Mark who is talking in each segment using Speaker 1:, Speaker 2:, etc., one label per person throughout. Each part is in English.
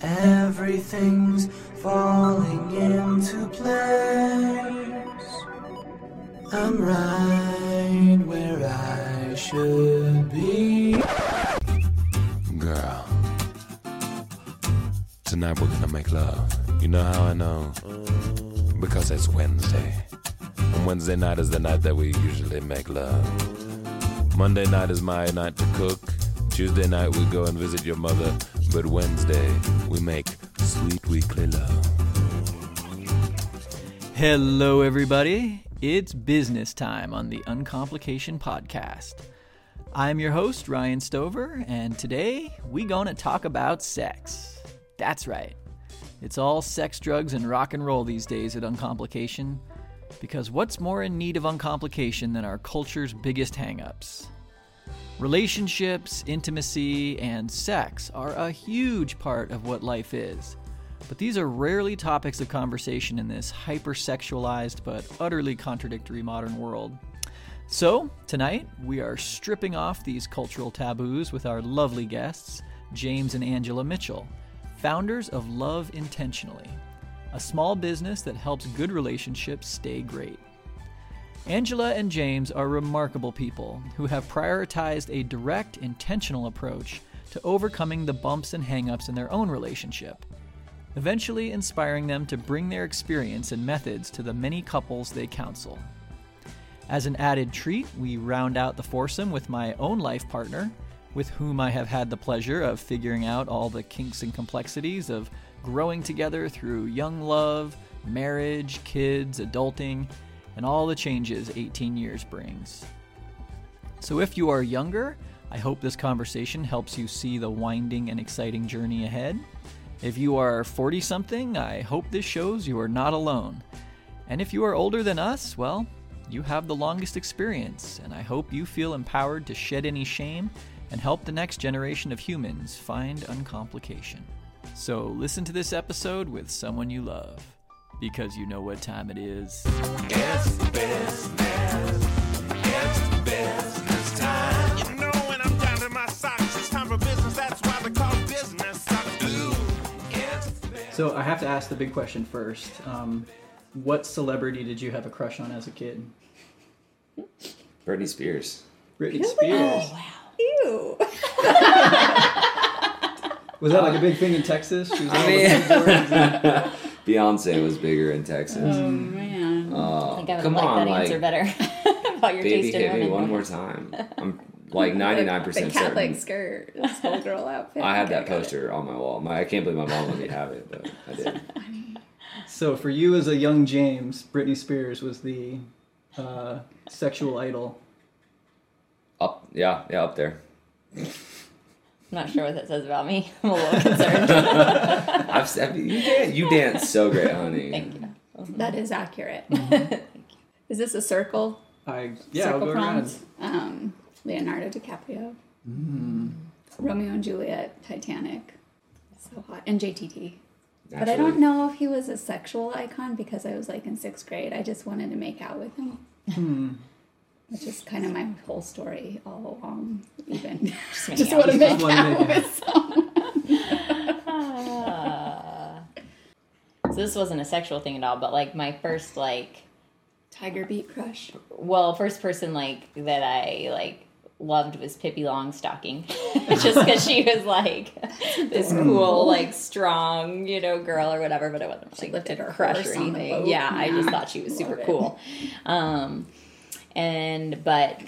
Speaker 1: Everything's falling into place. I'm right where I should be.
Speaker 2: Girl, tonight we're gonna make love. You know how I know? Because it's Wednesday. And Wednesday night is the night that we usually make love. Monday night is my night to cook. Tuesday night we go and visit your mother. But Wednesday we make sweet weekly love.
Speaker 3: Hello, everybody. It's business time on the Uncomplication Podcast. I'm your host, Ryan Stover, and today we're gonna talk about sex. That's right. It's all sex, drugs, and rock and roll these days at Uncomplication, because what's more in need of uncomplication than our culture's biggest hangups? Relationships, intimacy, and sex are a huge part of what life is. But these are rarely topics of conversation in this hypersexualized but utterly contradictory modern world. So, tonight, we are stripping off these cultural taboos with our lovely guests, James and Angela Mitchell, founders of Love Intentionally, a small business that helps good relationships stay great. Angela and James are remarkable people who have prioritized a direct, intentional approach to overcoming the bumps and hangups in their own relationship, eventually inspiring them to bring their experience and methods to the many couples they counsel. As an added treat, we round out the foursome with my own life partner, with whom I have had the pleasure of figuring out all the kinks and complexities of growing together through young love, marriage, kids, adulting, and all the changes 18 years brings. So if you are younger, I hope this conversation helps you see the winding and exciting journey ahead. If you are 40 something, I hope this shows you are not alone. And if you are older than us, well, you have the longest experience, and I hope you feel empowered to shed any shame and help the next generation of humans find uncomplication. So listen to this episode with someone you love, because you know what time it is.
Speaker 2: It's business. It's business time.
Speaker 4: You know when I'm down to my socks, it's time for business. That's why they call business. I do.
Speaker 3: So I have to ask the big question first. Um, what celebrity did you have a crush on as a kid?
Speaker 5: Britney Spears.
Speaker 3: Britney Spears. Oh, wow.
Speaker 6: Ew.
Speaker 3: Was that like a big thing in Texas? She was on all the
Speaker 5: mean-
Speaker 3: billboards and-
Speaker 5: Beyonce was bigger in Texas.
Speaker 6: Oh man.
Speaker 5: Uh,
Speaker 7: I think I would
Speaker 5: come
Speaker 7: like
Speaker 5: on,
Speaker 7: that
Speaker 5: like,
Speaker 7: answer better about your
Speaker 5: baby,
Speaker 7: taste in
Speaker 5: hit me
Speaker 7: women.
Speaker 5: one more time. I'm like 99%
Speaker 6: the
Speaker 5: certain.
Speaker 6: Catholic skirt, this whole girl outfit.
Speaker 5: I had
Speaker 6: Okay,
Speaker 5: that poster on my wall. My, I can't believe my mom let me have it, but I did.
Speaker 3: So for you as a young James, Britney Spears was the uh, sexual idol.
Speaker 5: Up, yeah, yeah, up there.
Speaker 7: I'm not sure what that says about me. I'm a little concerned.
Speaker 5: I've said you dance, you dance so great, honey.
Speaker 7: Thank you.
Speaker 6: That is accurate.
Speaker 5: Mm-hmm.
Speaker 6: is this a circle?
Speaker 3: I yeah, I'll
Speaker 6: circle
Speaker 3: go
Speaker 6: prawns.
Speaker 3: around.
Speaker 6: Um, Leonardo DiCaprio.
Speaker 5: Mm.
Speaker 6: Romeo and Juliet, Titanic. So hot. And JTT. But I don't know if he was a sexual icon because I was like in sixth grade. I just wanted to make out with him.
Speaker 5: Hmm.
Speaker 6: Which is kind of my whole story all along. Even
Speaker 7: Just
Speaker 6: just want to make out with someone.
Speaker 7: Ah. so this wasn't a sexual thing at all, but like my first like
Speaker 6: Tiger Beat crush.
Speaker 7: well, first person like that I like loved was Pippi Longstocking, just because she was like this cool, like strong, you know, girl or whatever. But it wasn't
Speaker 6: She
Speaker 7: like
Speaker 6: lifted
Speaker 7: a
Speaker 6: her
Speaker 7: crush or anything.
Speaker 6: boat.
Speaker 7: Yeah, I just thought she was super
Speaker 6: it.
Speaker 7: cool. Um, and but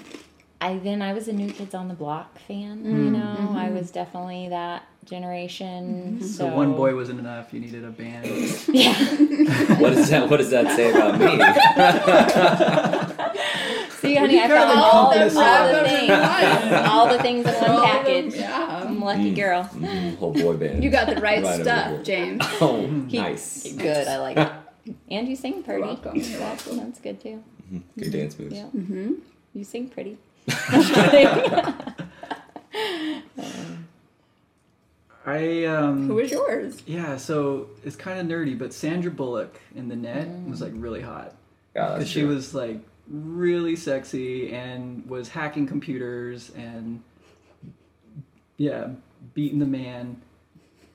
Speaker 7: I then I was a New Kids on the Block fan. You mm. know, mm-hmm. I was definitely that generation. Mm-hmm. Mm-hmm. So,
Speaker 3: So one boy wasn't enough. You needed a band.
Speaker 7: Yeah.
Speaker 5: What does that? What does that say about me?
Speaker 7: See, honey, I
Speaker 3: kinda
Speaker 7: found all,
Speaker 3: encompass
Speaker 7: the, all the things, all the things in one
Speaker 6: All of them,
Speaker 7: package.
Speaker 6: Yeah.
Speaker 7: I'm a lucky mm. girl.
Speaker 5: Mhm, Whole boy band.
Speaker 6: You got the right,
Speaker 5: Right
Speaker 6: stuff, James.
Speaker 5: Oh,
Speaker 7: He-
Speaker 5: nice.
Speaker 7: Good, I like it. And you sing pretty.
Speaker 6: You're welcome. You're welcome.
Speaker 7: That's good too.
Speaker 5: Good dance moves.
Speaker 7: Yeah.
Speaker 6: Mm-hmm.
Speaker 7: You sing pretty.
Speaker 3: I um
Speaker 6: Who was yours?
Speaker 3: yeah, so it's kind of nerdy, but Sandra Bullock in the net was like really hot
Speaker 5: Yeah,
Speaker 3: because she was like really sexy and was hacking computers and yeah, beating the man.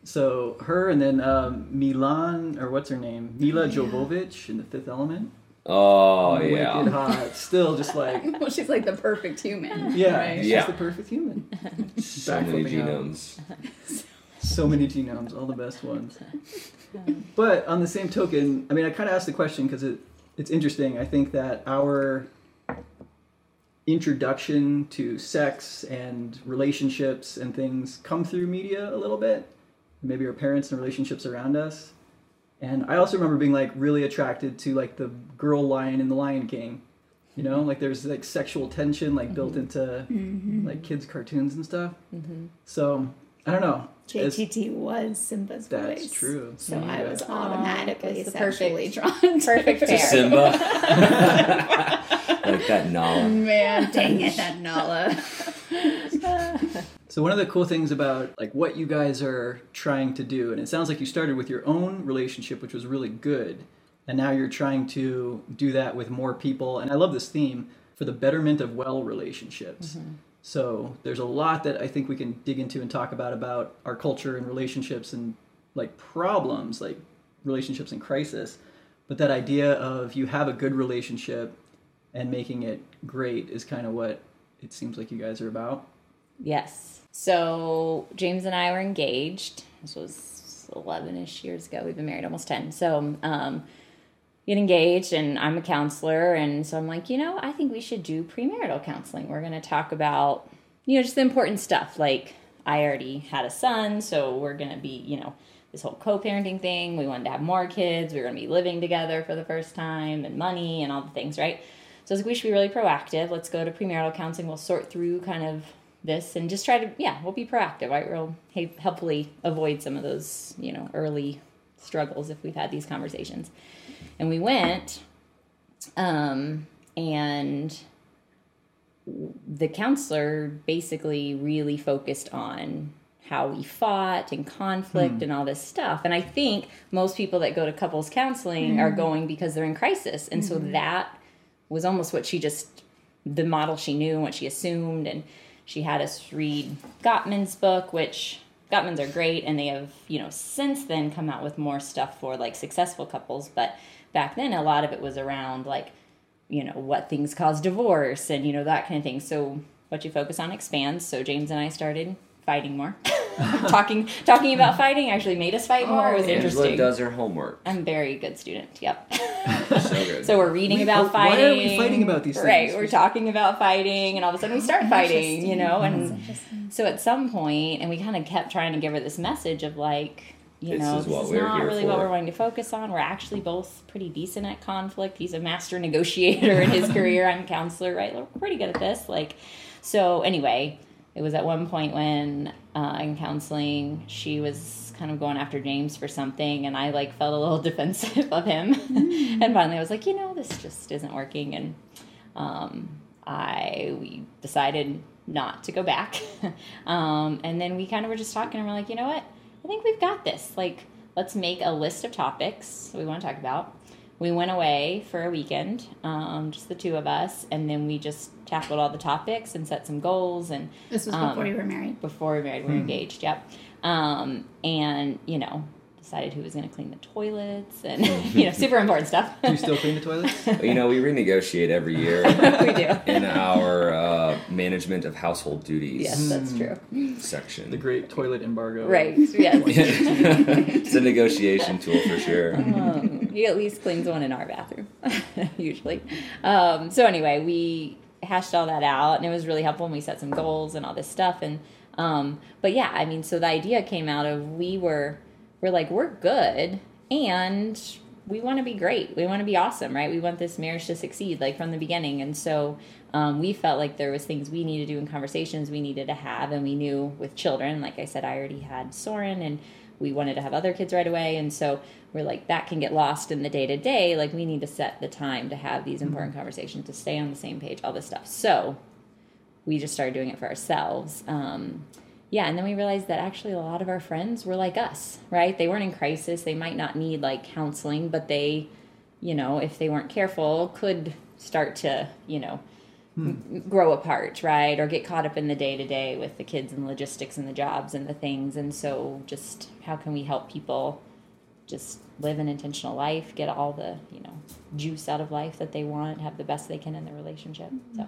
Speaker 3: So her and then um, Milan or what's her name, Milla Jovovich in The Fifth Element.
Speaker 5: Oh
Speaker 3: Wicked
Speaker 5: yeah.
Speaker 3: hot. Still just like
Speaker 6: Well, she's like the perfect human.
Speaker 3: yeah,
Speaker 6: Right?
Speaker 3: she's
Speaker 5: Yeah.
Speaker 3: the perfect human.
Speaker 5: So many
Speaker 3: Backflipping out.
Speaker 5: genomes.
Speaker 3: So many genomes, all the best ones. But on the same token, I mean, I kind of asked the question because it, it's interesting. I think that our introduction to sex and relationships and things come through media a little bit. Maybe our parents and relationships around us. And I also remember being like really attracted to like the girl lion in The Lion King. You know, mm-hmm. like there's like sexual tension like built mm-hmm. into mm-hmm. like kids' cartoons and stuff. So I don't know. As-
Speaker 6: JTT was Simba's
Speaker 3: That's
Speaker 6: voice.
Speaker 3: true.
Speaker 6: So I was automatically
Speaker 7: that's
Speaker 6: sexually
Speaker 7: perfect-
Speaker 6: drawn to
Speaker 7: perfect
Speaker 6: her.
Speaker 5: Simba. like that Nala.
Speaker 6: Man, dang it, that Nala.
Speaker 3: So one of the cool things about like what you guys are trying to do, and it sounds like you started with your own relationship, which was really good, and now you're trying to do that with more people. And I love this theme for the betterment of well relationships. Mm-hmm. So there's a lot that I think we can dig into and talk about about our culture and relationships and like problems, like relationships in crisis. But that idea of you have a good relationship and making it great is kind of what it seems like you guys are about.
Speaker 7: Yes. So James and I were engaged. This was 11 ish years ago. We've been married almost 10. So, um, get engaged, and I'm a counselor. And so I'm like, you know, I think we should do premarital counseling. We're going to talk about, you know, just the important stuff. Like, I already had a son, so we're going to be, you know, this whole co parenting thing. We wanted to have more kids. We were going to be living together for the first time, and money, and all the things, right? So I was like, we should be really proactive. Let's go to premarital counseling. We'll sort through kind of this and just try to, yeah, we'll be proactive, right? We'll helpfully avoid some of those, you know, early struggles if we've had these conversations. And we went, um, and the counselor basically really focused on how we fought and conflict hmm. and all this stuff. And I think most people that go to couples counseling are hmm. going because they're in crisis. And so hmm. that was almost what she just the model she knew and what she assumed and she had us read Gottman's book which Gottman's are great and they have you know since then come out with more stuff for like successful couples. But back then a lot of it was around like you know what things cause divorce and you know that kind of thing. So what you focus on expands. So James and I started fighting more talking talking about fighting actually made us fight more it was oh,
Speaker 5: Angela
Speaker 7: interesting
Speaker 5: does her homework.
Speaker 7: I'm a very good student yep
Speaker 5: So good.
Speaker 7: so we're reading
Speaker 3: We-
Speaker 7: about
Speaker 3: oh,
Speaker 7: fighting.
Speaker 3: why are we fighting about these
Speaker 7: Right,
Speaker 3: things?
Speaker 7: we're talking about fighting, and all of a sudden we start fighting, you know. And so at some point, and we kind of kept trying to give her this message of like, you
Speaker 5: This
Speaker 7: know,
Speaker 5: is
Speaker 7: this is not
Speaker 5: here
Speaker 7: really what we're wanting to focus on. We're actually both pretty decent at conflict. He's a master negotiator in his career. I'm a counselor, right? We're pretty good at this. Like, so anyway, it was at one point when uh, in counseling, she was kind of going after James for something, and I like felt a little defensive of him. and finally, I was like, you know, this just isn't working, and um, I we decided not to go back. um, and then we kind of were just talking, and we're like, you know what? I think we've got this. Like, let's make a list of topics we want to talk about. We went away for a weekend, um, just the two of us, and then we just tackled all the topics and set some goals. And
Speaker 6: This was
Speaker 7: Um,
Speaker 6: before you were married.
Speaker 7: before we were married, we were engaged. Yep. Um, and you know, decided who was going to clean the toilets, and you know, super important stuff.
Speaker 3: Do you still clean the toilets?
Speaker 5: you know, we renegotiate every year
Speaker 7: we do.
Speaker 5: in our uh, management of household duties
Speaker 7: Yes, that's true.
Speaker 5: section.
Speaker 3: the great toilet embargo.
Speaker 7: Right. Yes.
Speaker 5: it's a negotiation tool for sure.
Speaker 7: um, he at least cleans one in our bathroom, usually. Um, so anyway, we hashed all that out, and it was really helpful. And we set some goals and all this stuff. And um, but yeah, I mean, so the idea came out of we were we're like we're good, and we want to be great. We want to be awesome, right? We want this marriage to succeed, like from the beginning. And so um, we felt like there was things we needed to do in conversations we needed to have, and we knew with children, like I said, I already had Soren, and we wanted to have other kids right away, and so we're like that can get lost in the day to day. Like we need to set the time to have these important conversations, to stay on the same page, all this stuff. So we just started doing it for ourselves. Um, yeah, and then we realized that actually a lot of our friends were like us, right? They weren't in crisis. They might not need like counseling, but they, you know, if they weren't careful, could start to, you know, grow apart, right? Or get caught up in the day to day with the kids and logistics and the jobs and the things. And so, just how can we help people just live an intentional life, get all the, you know, juice out of life that they want, have the best they can in the relationship. So,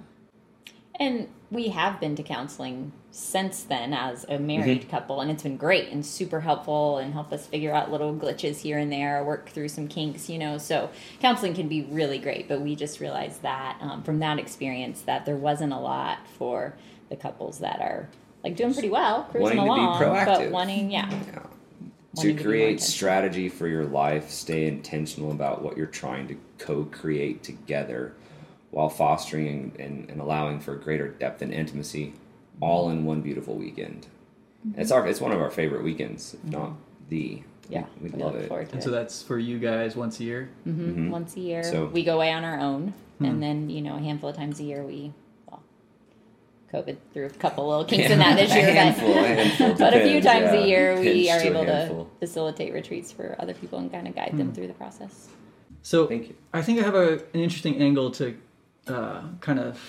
Speaker 7: and we have been to counseling since then as a married couple, and it's been great and super helpful and help us figure out little glitches here and there, work through some kinks, you know. So, counseling can be really great, but we just realized that um, from that experience that there wasn't a lot for the couples that are like doing pretty well, cruising
Speaker 5: to
Speaker 7: along, but wanting, yeah,
Speaker 5: Yeah.
Speaker 7: Wanting
Speaker 5: To
Speaker 7: to
Speaker 5: create
Speaker 7: intentional.
Speaker 5: strategy for your life, stay intentional about what you're trying to co create together while fostering and, and, and allowing for greater depth and intimacy all in one beautiful weekend.
Speaker 7: Mm-hmm.
Speaker 5: It's our it's one of our favorite weekends, if not the.
Speaker 7: yeah,
Speaker 5: we, we
Speaker 7: we
Speaker 5: love
Speaker 7: look
Speaker 5: it.
Speaker 7: forward to
Speaker 3: And
Speaker 7: it.
Speaker 3: so that's for you guys once a year.
Speaker 7: hmm once a year.
Speaker 5: So-
Speaker 7: we go away on our own,
Speaker 3: Hmm.
Speaker 7: and then you know a handful of times a year we. Well, COVID threw a couple little kinks in that this year,
Speaker 5: a handful, a
Speaker 7: but,
Speaker 5: handful,
Speaker 7: but a few times
Speaker 5: yeah.
Speaker 7: a year we are
Speaker 5: to
Speaker 7: able to facilitate retreats for other people and kind of guide them through the process.
Speaker 3: So
Speaker 5: Thank you.
Speaker 3: I think I have a, an interesting angle to uh, kind of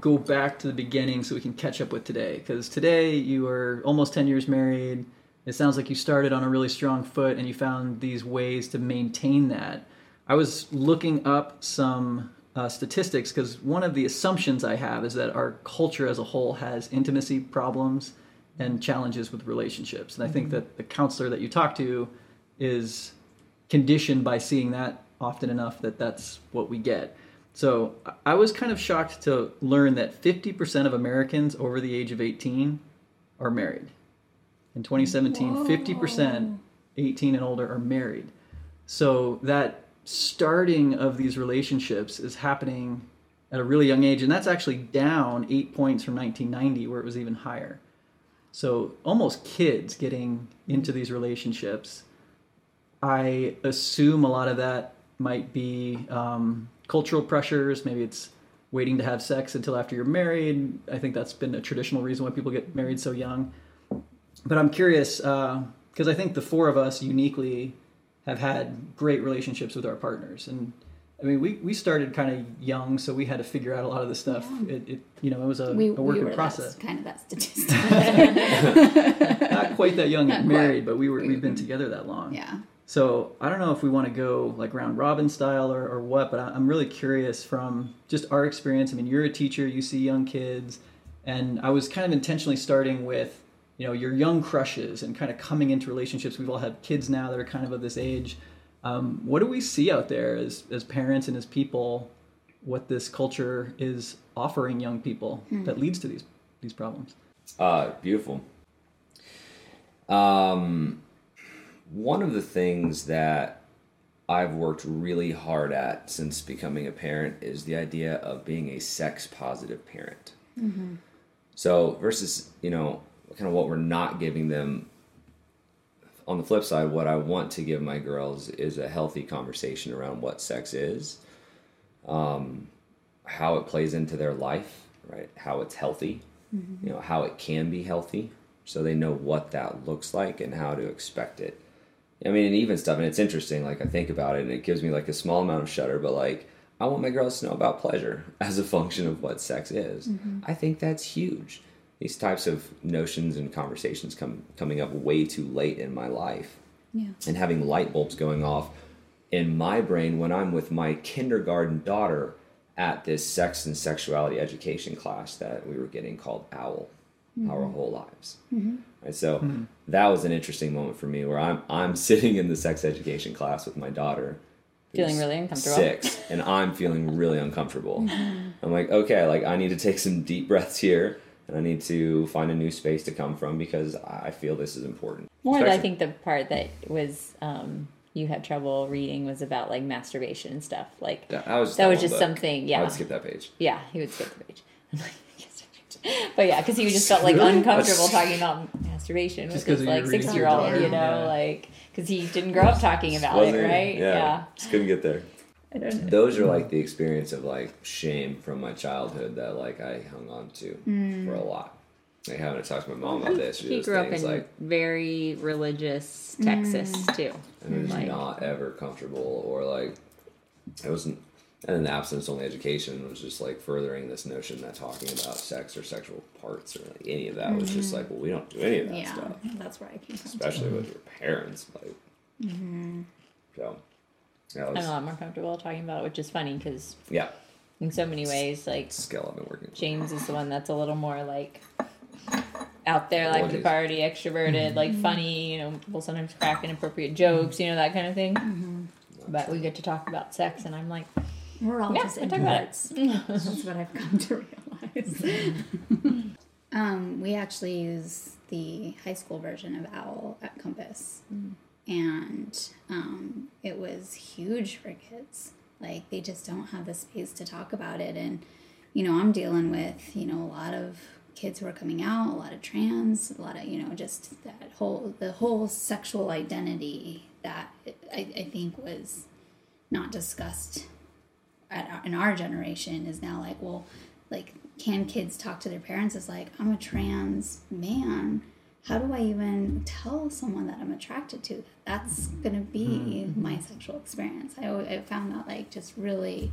Speaker 3: go back to the beginning so we can catch up with today. Because today you are almost 10 years married. It sounds like you started on a really strong foot and you found these ways to maintain that. I was looking up some uh, statistics because one of the assumptions I have is that our culture as a whole has intimacy problems and challenges with relationships. And I think that the counselor that you talk to is conditioned by seeing that often enough that that's what we get. So I- was kind of shocked to learn that 50% of Americans over the age of 18 are married. In 2017, 50% 18 and older are married. So that starting of these relationships is happening at a really young age, and that's actually down eight points from 1990, where it was even higher. So almost kids getting into these relationships. I assume a lot of that might be um, cultural pressures. Maybe it's waiting to have sex until after you're married. I think that's been a traditional reason why people get married so young. But I'm curious uh, because I think the four of us uniquely have had great relationships with our partners, and I mean we, we started kind of young, so we had to figure out a lot of the stuff. It, it you know it was a,
Speaker 6: We,
Speaker 3: a work
Speaker 6: we
Speaker 3: in process.
Speaker 6: That, kind of that statistic.
Speaker 3: Not quite that young
Speaker 6: Not
Speaker 3: and
Speaker 6: quite.
Speaker 3: married, but we were we've been together that long.
Speaker 6: yeah.
Speaker 3: So I don't know if we want to go like round robin style or, or what, but I- I'm really curious from just our experience. I mean, you're a teacher, you see young kids, and I was kind of intentionally starting with, you know, your young crushes and kind of coming into relationships. We've all had kids now that are kind of of this age. Um, what do we see out there as as parents and as people? What this culture is offering young people that leads to these these problems?
Speaker 5: Uh, beautiful. Um, one of the things that I've worked really hard at since becoming a parent is the idea of being a sex positive parent. So versus you know kind of what we're not giving them. On the flip side, what I want to give my girls is a healthy conversation around what sex is, um, how it plays into their life, right? How it's healthy, you know, how it can be healthy, so they know what that looks like and how to expect it. I mean, and even stuff, and it's interesting. Like I think about it, and it gives me like a small amount of shudder, but like I want my girls to know about pleasure as a function of what sex is. Mm-hmm. I think that's huge. These types of notions and conversations come coming up way too late in my life,
Speaker 6: Yeah.
Speaker 5: and having light bulbs going off in my brain when I'm with my kindergarten daughter at this sex and sexuality education class that we were getting called OWL, Our mm-hmm. Whole Lives. Mm-hmm. Right, so hmm. that was an interesting moment for me where I'm I'm sitting in the sex education class with my daughter.
Speaker 7: Feeling really uncomfortable.
Speaker 5: Six, and I'm feeling really uncomfortable. Mm-hmm. I'm like, okay, like I need to take some deep breaths here, and I need to find a new space to come from because I feel this is important.
Speaker 7: More, than I think the part that was um, you had trouble reading was about like masturbation and stuff. Like
Speaker 5: Yeah, I was
Speaker 7: that was just
Speaker 5: but
Speaker 7: something. Yeah, I
Speaker 5: would skip that page.
Speaker 7: yeah, he would skip the page. I'm like, "Yes, page." But yeah, because he just felt like
Speaker 3: Really?
Speaker 7: uncomfortable talking about masturbation
Speaker 3: Just
Speaker 7: with
Speaker 3: 'cause
Speaker 7: his like six year old, you know,
Speaker 3: yeah.
Speaker 7: like because he didn't grow up talking about it,
Speaker 5: Wasn't-
Speaker 7: right? Yeah.
Speaker 5: Just couldn't get there.
Speaker 6: I don't know.
Speaker 5: Those are like the experience of like shame from my childhood that like I hung on to hmm. for a lot. Like having to talk to my mom about this.
Speaker 7: He grew up
Speaker 5: things,
Speaker 7: in
Speaker 5: like
Speaker 7: very religious Texas too.
Speaker 5: and it was
Speaker 7: Like-
Speaker 5: not ever comfortable or like it wasn't And then the abstinence only education was just like furthering this notion that talking about sex or sexual parts or like any of that was just mm-hmm. like, well, we don't do any of that
Speaker 6: yeah,
Speaker 5: stuff,
Speaker 6: that's where I came from.
Speaker 5: especially with your parents. Like, mm-hmm. so yeah, it
Speaker 7: I'm a lot more comfortable talking about it, which is funny because
Speaker 5: yeah,
Speaker 7: in so many ways, like
Speaker 5: skill I've been working.
Speaker 7: James is the one that's a little more like out there, like the
Speaker 5: Apologies.
Speaker 7: party, extroverted, mm-hmm. like funny. You know, will sometimes crack inappropriate jokes. You know that kind of thing. But we get to talk about sex, and I'm like,
Speaker 6: We're all
Speaker 7: Yeah,
Speaker 6: just
Speaker 7: I talk about it.
Speaker 6: introverts. That's what I've come to realize. um, we actually use the high school version of OWL at Compass, and um, it was huge for kids. Like they just don't have the space to talk about it, and you know, I'm dealing with you know a lot of kids who are coming out, a lot of trans, a lot of you know just that whole the whole sexual identity that I, I think was not discussed at our, in our generation is now like well like can kids talk to their parents? It's like i'm a trans man. How do i even tell someone that i'm attracted to? That's gonna be my sexual experience. I, I found that like just really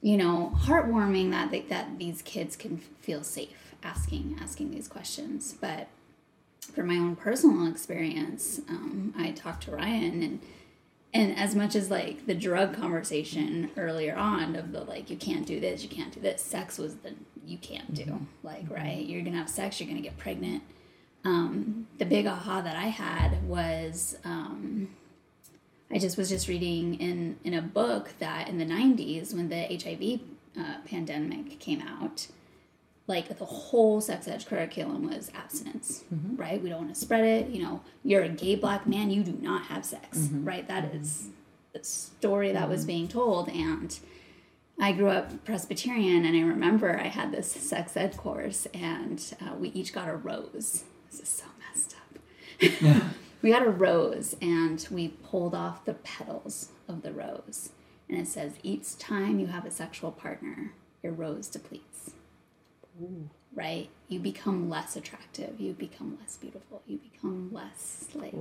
Speaker 6: you know heartwarming that they, that these kids can feel safe asking asking these questions. But for my own personal experience um, i talked to ryan and and as much as like the drug conversation earlier on of the like you can't do this you can't do this sex was the you can't do like right? You're gonna have sex you're gonna get pregnant. Um, the big aha that i had was um, i just was just reading in in a book that in the 90s when the hiv uh, pandemic came out like the whole sex ed curriculum was abstinence, mm-hmm. right? We don't want to spread it. You know, you're a gay black man, you do not have sex, mm-hmm. right? That mm-hmm. is the story that was being told. And I grew up Presbyterian, and I remember I had this sex ed course, and uh, we each got a rose. This is so messed up. we got a rose, and we pulled off the petals of the rose. And it says, each time you have a sexual partner, your rose depletes right? You become less attractive. You become less beautiful. You become less like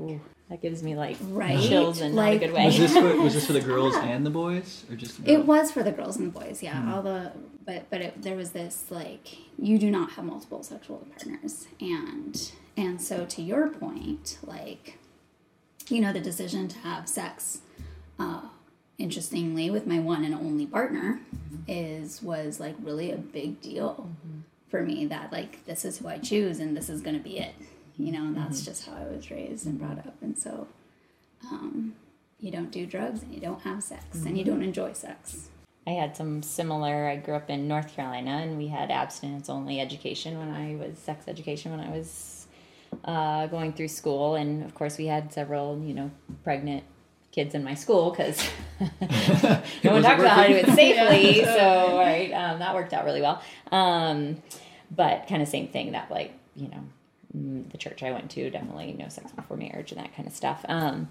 Speaker 7: that gives me like
Speaker 6: Right?
Speaker 7: chills in
Speaker 6: Like-
Speaker 7: not a good way.
Speaker 3: Was this for, was this for the girls and the boys, or just the
Speaker 6: it was for the girls and the boys. Yeah, all the but but it, there was this like you do not have multiple sexual partners, and and so to your point, like you know the decision to have sex. Uh, interestingly, with my one and only partner, is was like really a big deal for me. That like this is who I choose, and this is gonna be it. You know, and that's just how I was raised and brought up, and so um, you don't do drugs, and you don't have sex, and you don't enjoy sex.
Speaker 7: I had some similar. I grew up in North Carolina, and we had abstinence only education when I was sex education when I was uh, going through school, and of course we had several, you know, pregnant kids in my school because no one
Speaker 3: Was it
Speaker 7: talks about how to do it
Speaker 3: working?
Speaker 7: safely. So right, um, that worked out really well. Um, but kind of same thing that like you know mm, the church I went to definitely no sex before marriage and that kind of stuff. Um,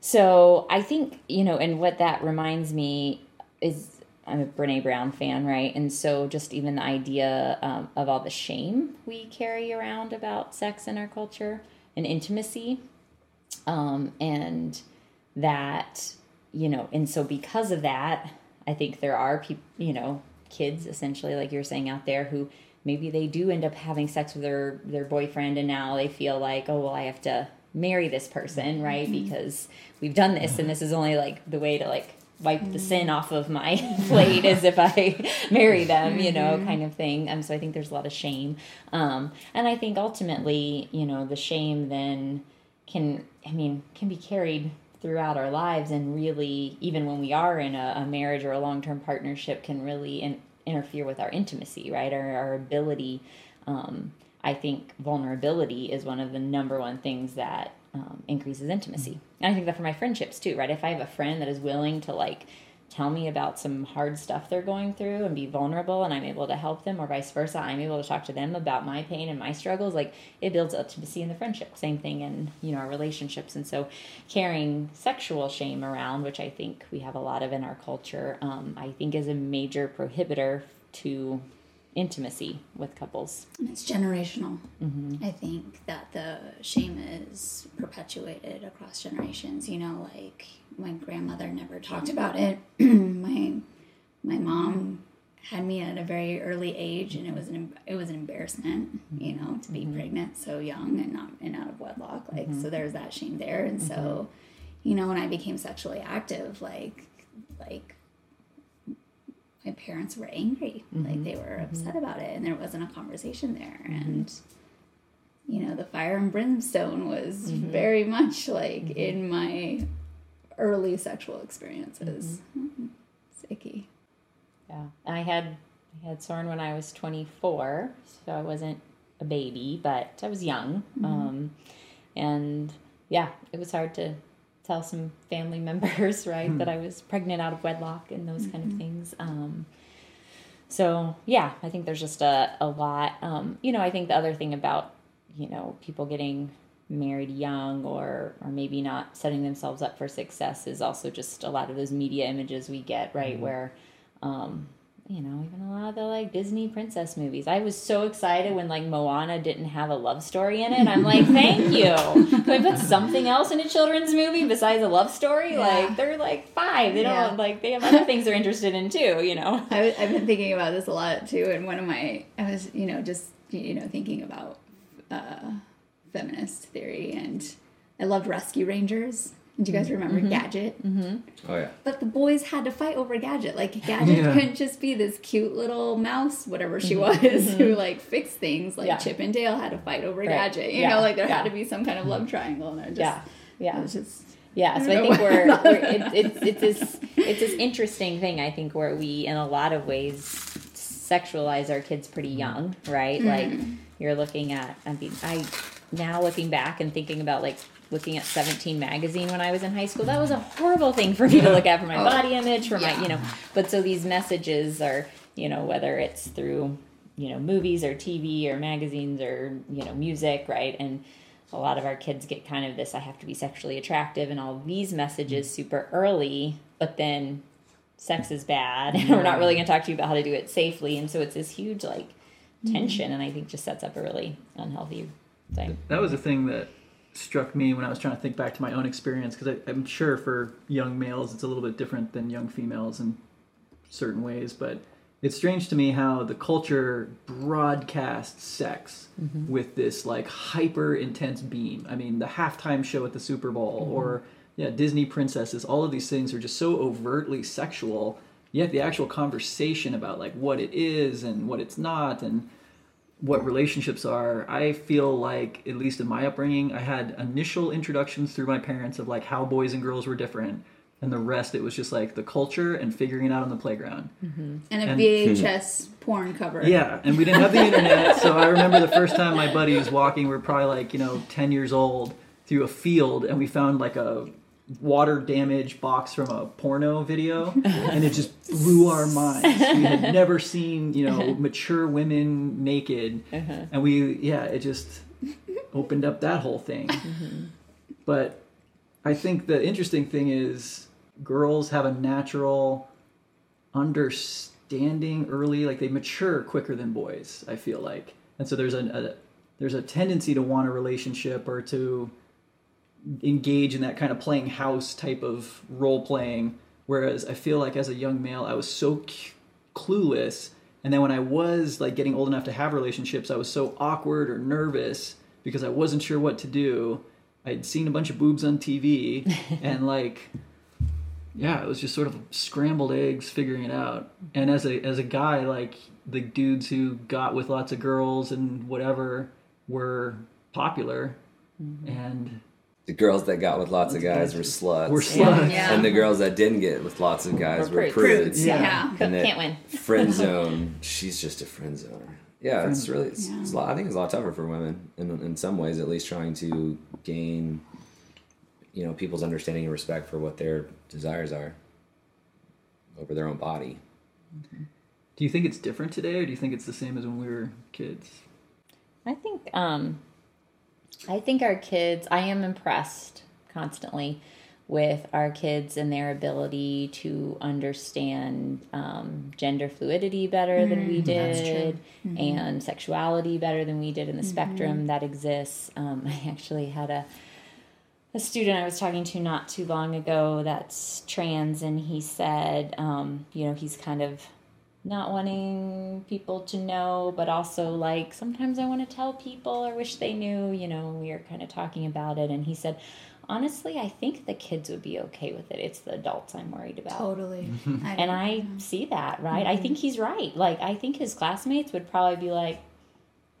Speaker 7: so I think, you know, and what that reminds me is I'm a Brene Brown fan, right? And so just even the idea um, of all the shame we carry around about sex in our culture and intimacy. Um, and that, you know, and so because of that, I think there are people, you know, kids essentially, like you're saying out there, who maybe they do end up having sex with their their boyfriend, and now they feel like, oh well, I have to marry this person, right? Because we've done this, and this is only like the way to like wipe the sin off of my plate as if I marry them, you know, kind of thing. Um, so I think there's a lot of shame, um, and I think ultimately, you know, the shame then can, I mean, can be carried throughout our lives and really even when we are in a, a marriage or a long-term partnership can really in, interfere with our intimacy right? Our, our ability um, i think vulnerability is one of the number one things that um, increases intimacy. And i think that for my friendships too right? If i have a friend that is willing to like tell me about some hard stuff they're going through and be vulnerable and i'm able to help them or vice versa i'm able to talk to them about my pain and my struggles like it builds intimacy in the friendship same thing in you know our relationships and so carrying sexual shame around which i think we have a lot of in our culture um, i think is a major prohibitor to intimacy with couples
Speaker 6: And it's generational. I think that the shame is perpetuated across generations. You know, like my grandmother never talked about it. my my mom had me at a very early age, and it was an it was an embarrassment, you mm-hmm. know, to be mm-hmm. pregnant so young and not and out of wedlock. Like so, mm-hmm. there's that shame there, and so, you know, when I became sexually active, like like my parents were angry, like they were upset about it, and there wasn't a conversation there, and you know, the fire and brimstone was very much like in my early sexual experiences. It's icky.
Speaker 7: Yeah, I had I had Soren when I was 24, so I wasn't a baby, but I was young. Um, and yeah, it was hard to tell some family members, right, that I was pregnant out of wedlock and those kind of things. Um, so yeah, I think there's just a, a lot. Um, you know, I think the other thing about you know people getting married young or or maybe not setting themselves up for success is also just a lot of those media images we get right where um you know even a lot of the like disney princess movies. I was so excited when like moana didn't have a love story in it. I'm like thank you. Can we put something else in a children's movie besides a love story? Like they're like five. They don't
Speaker 6: Yeah.
Speaker 7: like they have other things they're interested in too you know?
Speaker 6: I've been thinking about this a lot too, and one of my I was you know just you know thinking about uh, feminist theory, and I loved Rescue Rangers. Do you guys mm-hmm. remember mm-hmm. Gadget? Mm-hmm.
Speaker 5: Oh yeah.
Speaker 6: But the boys had to fight over Gadget. Like Gadget
Speaker 3: Yeah.
Speaker 6: couldn't just be this cute little mouse, whatever she was, who like fixed things. Like
Speaker 7: Yeah.
Speaker 6: Chip and Dale had to fight over
Speaker 7: Right.
Speaker 6: Gadget. You
Speaker 7: Yeah.
Speaker 6: know, like there
Speaker 7: Yeah.
Speaker 6: had to be some kind of love triangle, and I just
Speaker 7: yeah yeah
Speaker 6: it was just
Speaker 7: Yeah, so I
Speaker 6: don't
Speaker 7: think we're, we're it, it's it's this it's this interesting thing. I think where we, in a lot of ways, sexualize our kids pretty young, right? Like you're looking at. I mean, I now looking back and thinking about like looking at 17 magazine when I was in high school. That was a horrible thing for me to look at for my oh. body image, for my you know. But so these messages are you know whether it's through you know movies or TV or magazines or you know music, right? And a lot of our kids get kind of this I have to be sexually attractive and all these messages mm. super early, but then sex is bad and we're not really going to talk to you about how to do it safely. And so it's this huge like mm-hmm. tension and I think just sets up a really unhealthy thing.
Speaker 3: That was a thing that struck me when I was trying to think back to my own experience because I'm sure for young males it's a little bit different than young females in certain ways, but it's strange to me how the culture broadcasts sex mm-hmm. with this like hyper intense beam. I mean, the halftime show at the Super Bowl mm-hmm. or yeah, Disney princesses, all of these things are just so overtly sexual. Yet the actual conversation about like what it is and what it's not and what relationships are i feel like at least in my upbringing i had initial introductions through my parents of like how boys and girls were different and the rest it was just like the culture and figuring it out on the playground mm-hmm.
Speaker 6: and a
Speaker 3: And-
Speaker 6: VHS porn cover.
Speaker 3: yeah and we didn't have the internet so i remember the first time my buddy was walking we were probably like you know 10 years old through a field and we found like a water damage box from a porno video and it just blew our minds. We had never seen you know uh-huh. mature women naked. Uh-huh. And we yeah it just opened up that whole thing. Mm-hmm. But i think the interesting thing is girls have a natural understanding early like they mature quicker than boys i feel like. And so there's a, a there's a tendency to want a relationship or to engage in that kind of playing house type of role playing whereas i feel like as a young male i was so c- clueless and then when i was like getting old enough to have relationships i was so awkward or nervous because i wasn't sure what to do i'd seen a bunch of boobs on tv and like yeah, it was just sort of scrambled eggs figuring it out. And as a as a guy, like the dudes who got with lots of girls and whatever were popular, mm-hmm. and
Speaker 5: The girls that got with lots of guys were sluts.
Speaker 3: were sluts.
Speaker 6: Yeah.
Speaker 5: And the girls that didn't get with lots of guys
Speaker 7: Were
Speaker 5: were
Speaker 7: prudes.
Speaker 5: prudes.
Speaker 3: Yeah.
Speaker 6: Yeah.
Speaker 5: And
Speaker 7: Can't win.
Speaker 5: friend zone. She's just a friend zoner. Yeah, it's really. It's,
Speaker 6: Yeah.
Speaker 5: it's a lot, I think it's a lot tougher for women in in some ways, at least, trying to gain, you know, people's understanding and respect for what their desires are over their own body.
Speaker 3: Do you think it's different today, or do you think it's the same as when we were kids?
Speaker 7: I think um I think our kids I am impressed constantly with our kids and their ability to understand um, gender fluidity better than we did and sexuality better than we did in the spectrum that exists. Um, I actually had a a student I was talking to not too long ago that's trans, and he said, um, you know, he's kind of not wanting people to know, but also like sometimes I want to tell people or wish they knew, you know, we were kind of talking about it. And he said, honestly, I think the kids would be okay with it. It's the adults I'm worried about.
Speaker 6: Totally. I
Speaker 7: And I see that, right? I mm-hmm. think he's right. Like, I think his classmates would probably be like,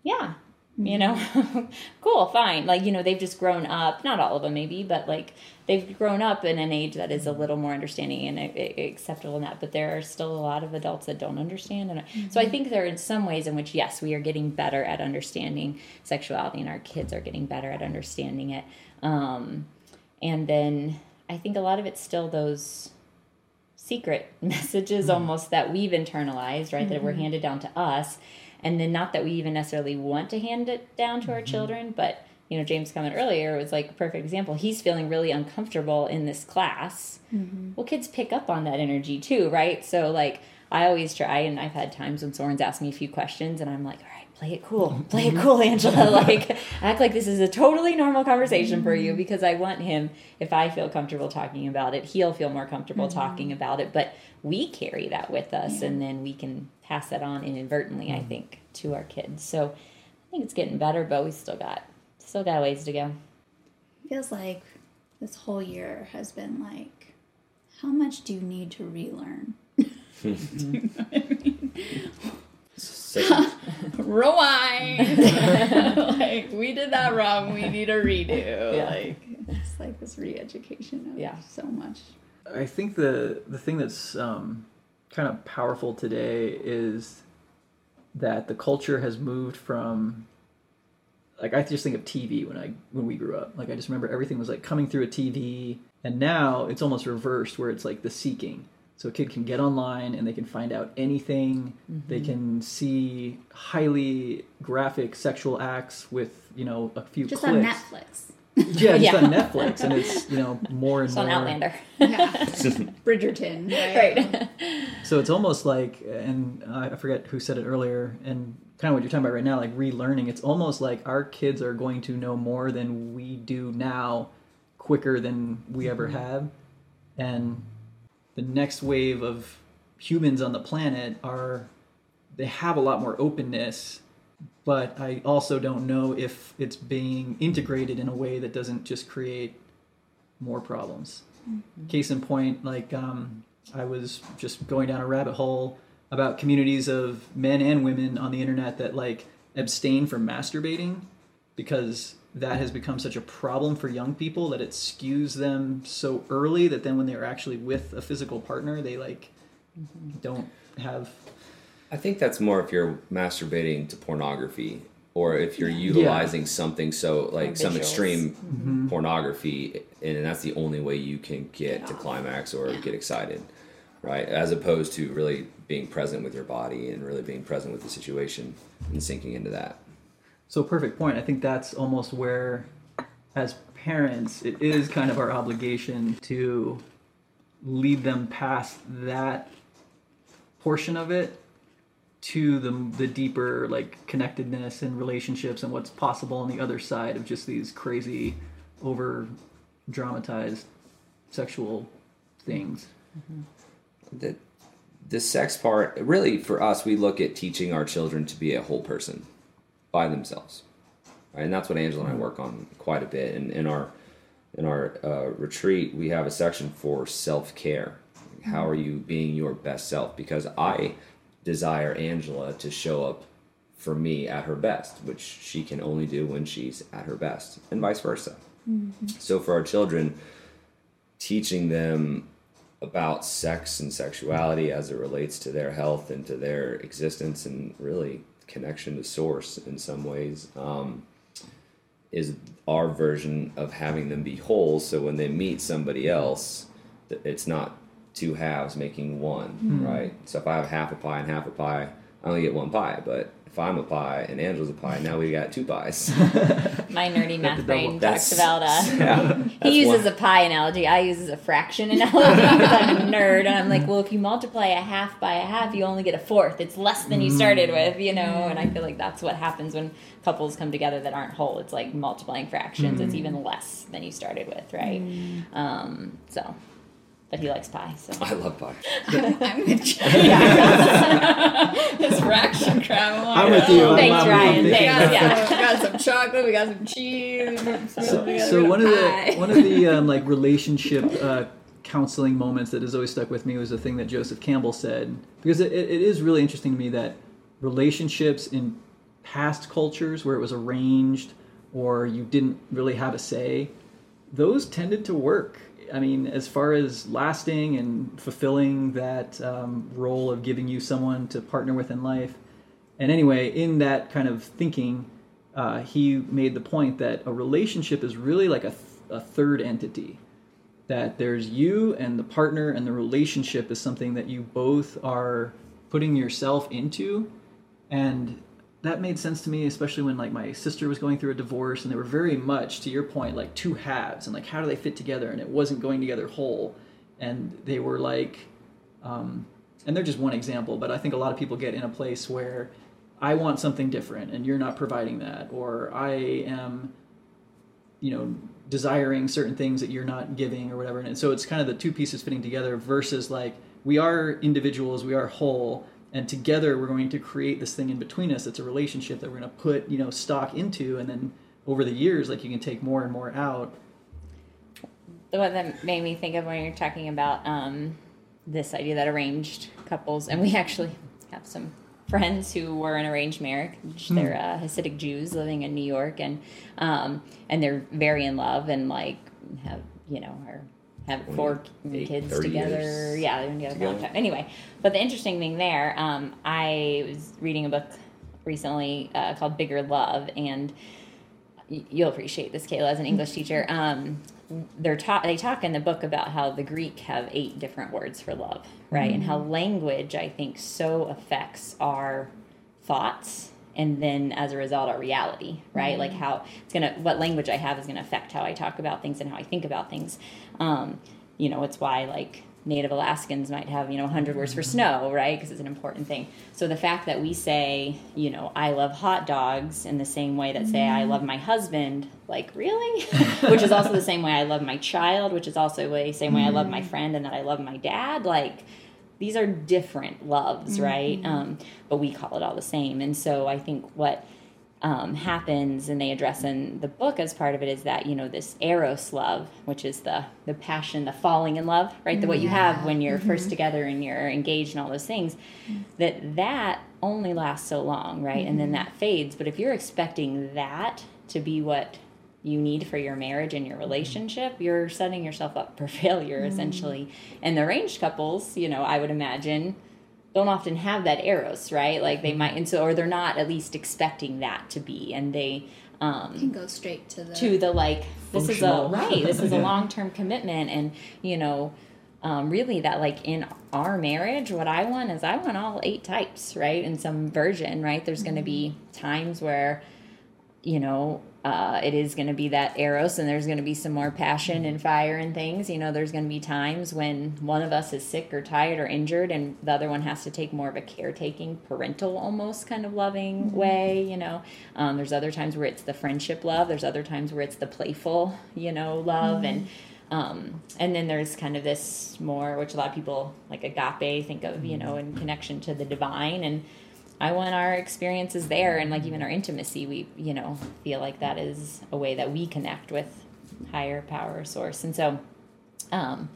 Speaker 7: yeah, you mm-hmm. know, cool, fine. Like, you know, they've just grown up, not all of them maybe, but like they've grown up in an age that is a little more understanding and acceptable in that. But there are still a lot of adults that don't understand. And so I mm-hmm. think there are some ways in which, yes, we are getting better at understanding sexuality and our kids are getting better at understanding it. Um, and then I think a lot of it's still those secret messages mm-hmm. almost that we've internalized, right? That were handed down to us. And then not that we even necessarily want to hand it down to our mm-hmm. children, but you know, James comment earlier was like a perfect example. He's feeling really uncomfortable in this class. Mm-hmm. Well, kids pick up on that energy too, right? So like I always try and I've had times when Soren's asked me a few questions and I'm like, all right, play it cool. Play it cool, Angela. like act like this is a totally normal conversation for you mm-hmm. because I want him, if I feel comfortable talking about it, he'll feel more comfortable talking about it. But we carry that with us and then we can pass that on inadvertently, I think, to our kids. So I think it's getting better, but we still got still got a ways to go.
Speaker 6: feels like this whole year has been like, how much do you need to relearn?
Speaker 5: Such a-
Speaker 6: Rewind. like we did that wrong. We need a redo.
Speaker 7: Yeah.
Speaker 6: Like it's like this re-education of
Speaker 7: Yeah.
Speaker 6: so much.
Speaker 3: I think the the thing that's um, kind of powerful today is that the culture has moved from like I just think of TV when I when we grew up. Like I just remember everything was like coming through a TV, and now it's almost reversed where it's like the seeking. So a kid can get online and they can find out anything. They mm-hmm. can see highly graphic sexual acts with you know a few
Speaker 6: Just
Speaker 3: clicks.
Speaker 6: on Netflix.
Speaker 3: Yeah, just
Speaker 7: Yeah.
Speaker 3: on Netflix, and it's you know more and
Speaker 7: It's
Speaker 3: more.
Speaker 7: on Outlander.
Speaker 6: Yeah. Bridgerton. Right.
Speaker 7: right.
Speaker 3: So it's almost like, and I forget who said it earlier, and kind of what you're talking about right now, like relearning. It's almost like our kids are going to know more than we do now, quicker than we ever mm-hmm. have, and the next wave of humans on the planet are they have a lot more openness but i also don't know if it's being integrated in a way that doesn't just create more problems. Case in point like um, i was just going down a rabbit hole about communities of men and women on the internet that like abstain from masturbating because that has become such a problem for young people that it skews them so early that then when they're actually with a physical partner they like don't have
Speaker 5: I think that's more if you're masturbating to pornography or if you're utilizing something so like some
Speaker 7: visuals.
Speaker 5: extreme mm-hmm. pornography and that's the only way you can get to climax or get excited right? As opposed to really being present with your body and really being present with the situation and sinking into that.
Speaker 3: So perfect point. I think that's almost where, as parents, it is kind of our obligation to lead them past that portion of it to the the deeper like connectedness and relationships and what's possible on the other side of just these crazy, over dramatized sexual things.
Speaker 5: the the sex part really for us we look at teaching our children to be a whole person by themselves. Right? and that's what angela and i work on quite a bit. And in our in our uh, retreat we have a section for self-care. How are you being your best self? Because i desire angela to show up for me at her best which she can only do when she's at her best and vice versa. So for our children teaching them about sex and sexuality as it relates to their health and to their existence and really connection to source in some ways um, is our version of having them be whole. So when they meet somebody else it's not two halves making one hmm. right so if i have half a pie and half a pie I only get one pie. But if I'm a pie and Angela's a pie, now we got two pies.
Speaker 7: My nerdy math brain
Speaker 5: That's-
Speaker 7: talks about uh,
Speaker 5: yeah,
Speaker 7: he uses
Speaker 5: one-
Speaker 7: a pie analogy. I use a fraction analogy because I'm a nerd, and I'm like, well, if you multiply a half by a half, you only get a fourth. It's less than you started hmm. with, you know. And I hmm. feel like that's what happens when couples come together that aren't whole. It's like multiplying fractions. It's even less than you started with, right? Um, so, but he likes pie, so
Speaker 5: I love pie.
Speaker 6: I'm with you.
Speaker 7: his fraction crowd.
Speaker 3: I'm with you.
Speaker 7: Thanks, Ryan.
Speaker 6: We
Speaker 7: Thanks.
Speaker 6: got,
Speaker 7: Yeah.
Speaker 6: some, we got some chocolate. We got some cheese.
Speaker 3: So, so one of the one of the um, like relationship uh, counseling moments that has always stuck with me was the thing that Joseph Campbell said because it, it is really interesting to me that relationships in past cultures where it was arranged or you didn't really have a say, those tended to work. I mean, as far as lasting and fulfilling that um, role of giving you someone to partner with in life. And anyway, in that kind of thinking, uh, he made the point that a relationship is really like a, th- a third entity. That there's you and the partner, and the relationship is something that you both are putting yourself into. And that made sense to me, especially when like my sister was going through a divorce, and they were very much, to your point, like two halves, and like how do they fit together? And it wasn't going together whole. And they were like, um, and they're just one example, but I think a lot of people get in a place where I want something different and you're not providing that, or I am, you know, desiring certain things that you're not giving or whatever. And so it's kind of the two pieces fitting together versus like we are individuals, we are whole, and together we're going to create this thing in between us. It's a relationship that we're going to put, you know, stock into, and then over the years, like you can take more and more out.
Speaker 7: the one that made me think of when you're talking about um, this idea that arranged couples, and we actually have some friends who were in arranged marriage. They're uh, Hasidic Jews living in New York, and um, and they're very in love and like have you know are have four
Speaker 5: Eight,
Speaker 7: kids together.
Speaker 5: years
Speaker 7: Yeah, they've been together for a long time. Anyway, but the interesting thing there, um, I was reading a book recently uh, called Bigger Love, and you'll appreciate this, Kayla, as an English teacher. Um, they're they talk in the book about how the Greek have eight different words for love, right? And how language, I think, so affects our thoughts and then as a result our reality right like how it's gonna what language i have is gonna affect how i talk about things and how i think about things um, you know it's why like native alaskans might have you know 100 words for snow right? Because it's an important thing. So the fact that we say you know i love hot dogs in the same way that say i love my husband like really? Which is also the same way i love my child which is also the same way i love my friend and that i love my dad. Like these are different loves, right? Um, but we call it all the same. And so I think what um, happens, and they address in the book as part of it, is that you know this eros love, which is the the passion, the falling in love, right? The what you have mm-hmm. when you're mm-hmm. first together and you're engaged and all those things. That that only lasts so long, right? And then mm-hmm. that fades. But if you're expecting that to be what you need for your marriage and your relationship, you're setting yourself up for failure essentially. And the arranged couples, you know, I would imagine don't often have that eros, right? Like they might, and so, or they're not at least expecting that to be, and they, um,
Speaker 6: can go straight to the
Speaker 7: to the like this is a right this is a long-term commitment and you know um, really that like in our marriage what i want is i want all eight types right in some version right? There's going to be times where you know uh, it is going to be that eros and there's going to be some more passion and fire and things. You know there's going to be times when one of us is sick or tired or injured and the other one has to take more of a caretaking parental almost kind of loving way you know? Um, there's other times where it's the friendship love. There's other times where it's the playful you know love. And um, and then there's kind of this more which a lot of people like agape think of you know in connection to the divine. And I want our experiences there and like even our intimacy, we, you know, feel like that is a way that we connect with higher power source. And so um,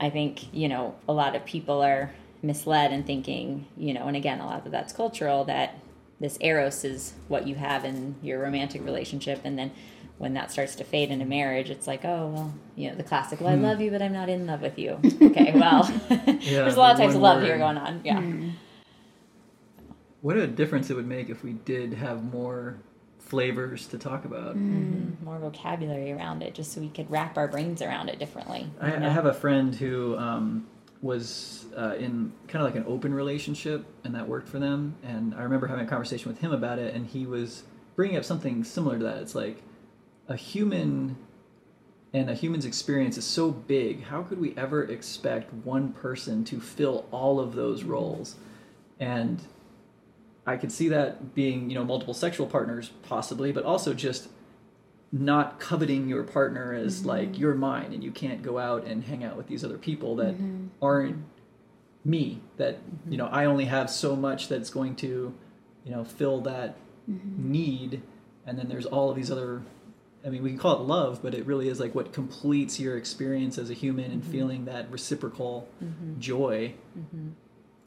Speaker 7: I think, you know, a lot of people are misled in thinking, you know, and again, a lot of that's cultural that this eros is what you have in your romantic relationship. And then when that starts to fade into marriage, it's like, oh, well, you know, the classic, well, I love you, but I'm not in love with you. Okay, well, there's a lot of types of love
Speaker 3: word.
Speaker 7: here going on. Yeah.
Speaker 3: What a difference it would make if we did have more flavors to talk about.
Speaker 7: more vocabulary around it just so we could wrap our brains around it differently.
Speaker 3: I. I have a friend who um, was uh, in kind of like an open relationship, and that worked for them. And I remember having a conversation with him about it, and he was bringing up something similar to that. It's like a human and a human's experience is so big. How could we ever expect one person to fill all of those roles? And I could see that being, you know, multiple sexual partners possibly, but also just not coveting your partner as mm-hmm. like you're mine and you can't go out and hang out with these other people that mm-hmm. aren't me that mm-hmm. you know I only have so much that's going to you know fill that need. And then there's all of these other I mean we can call it love but it really is like what completes your experience as a human and feeling that reciprocal joy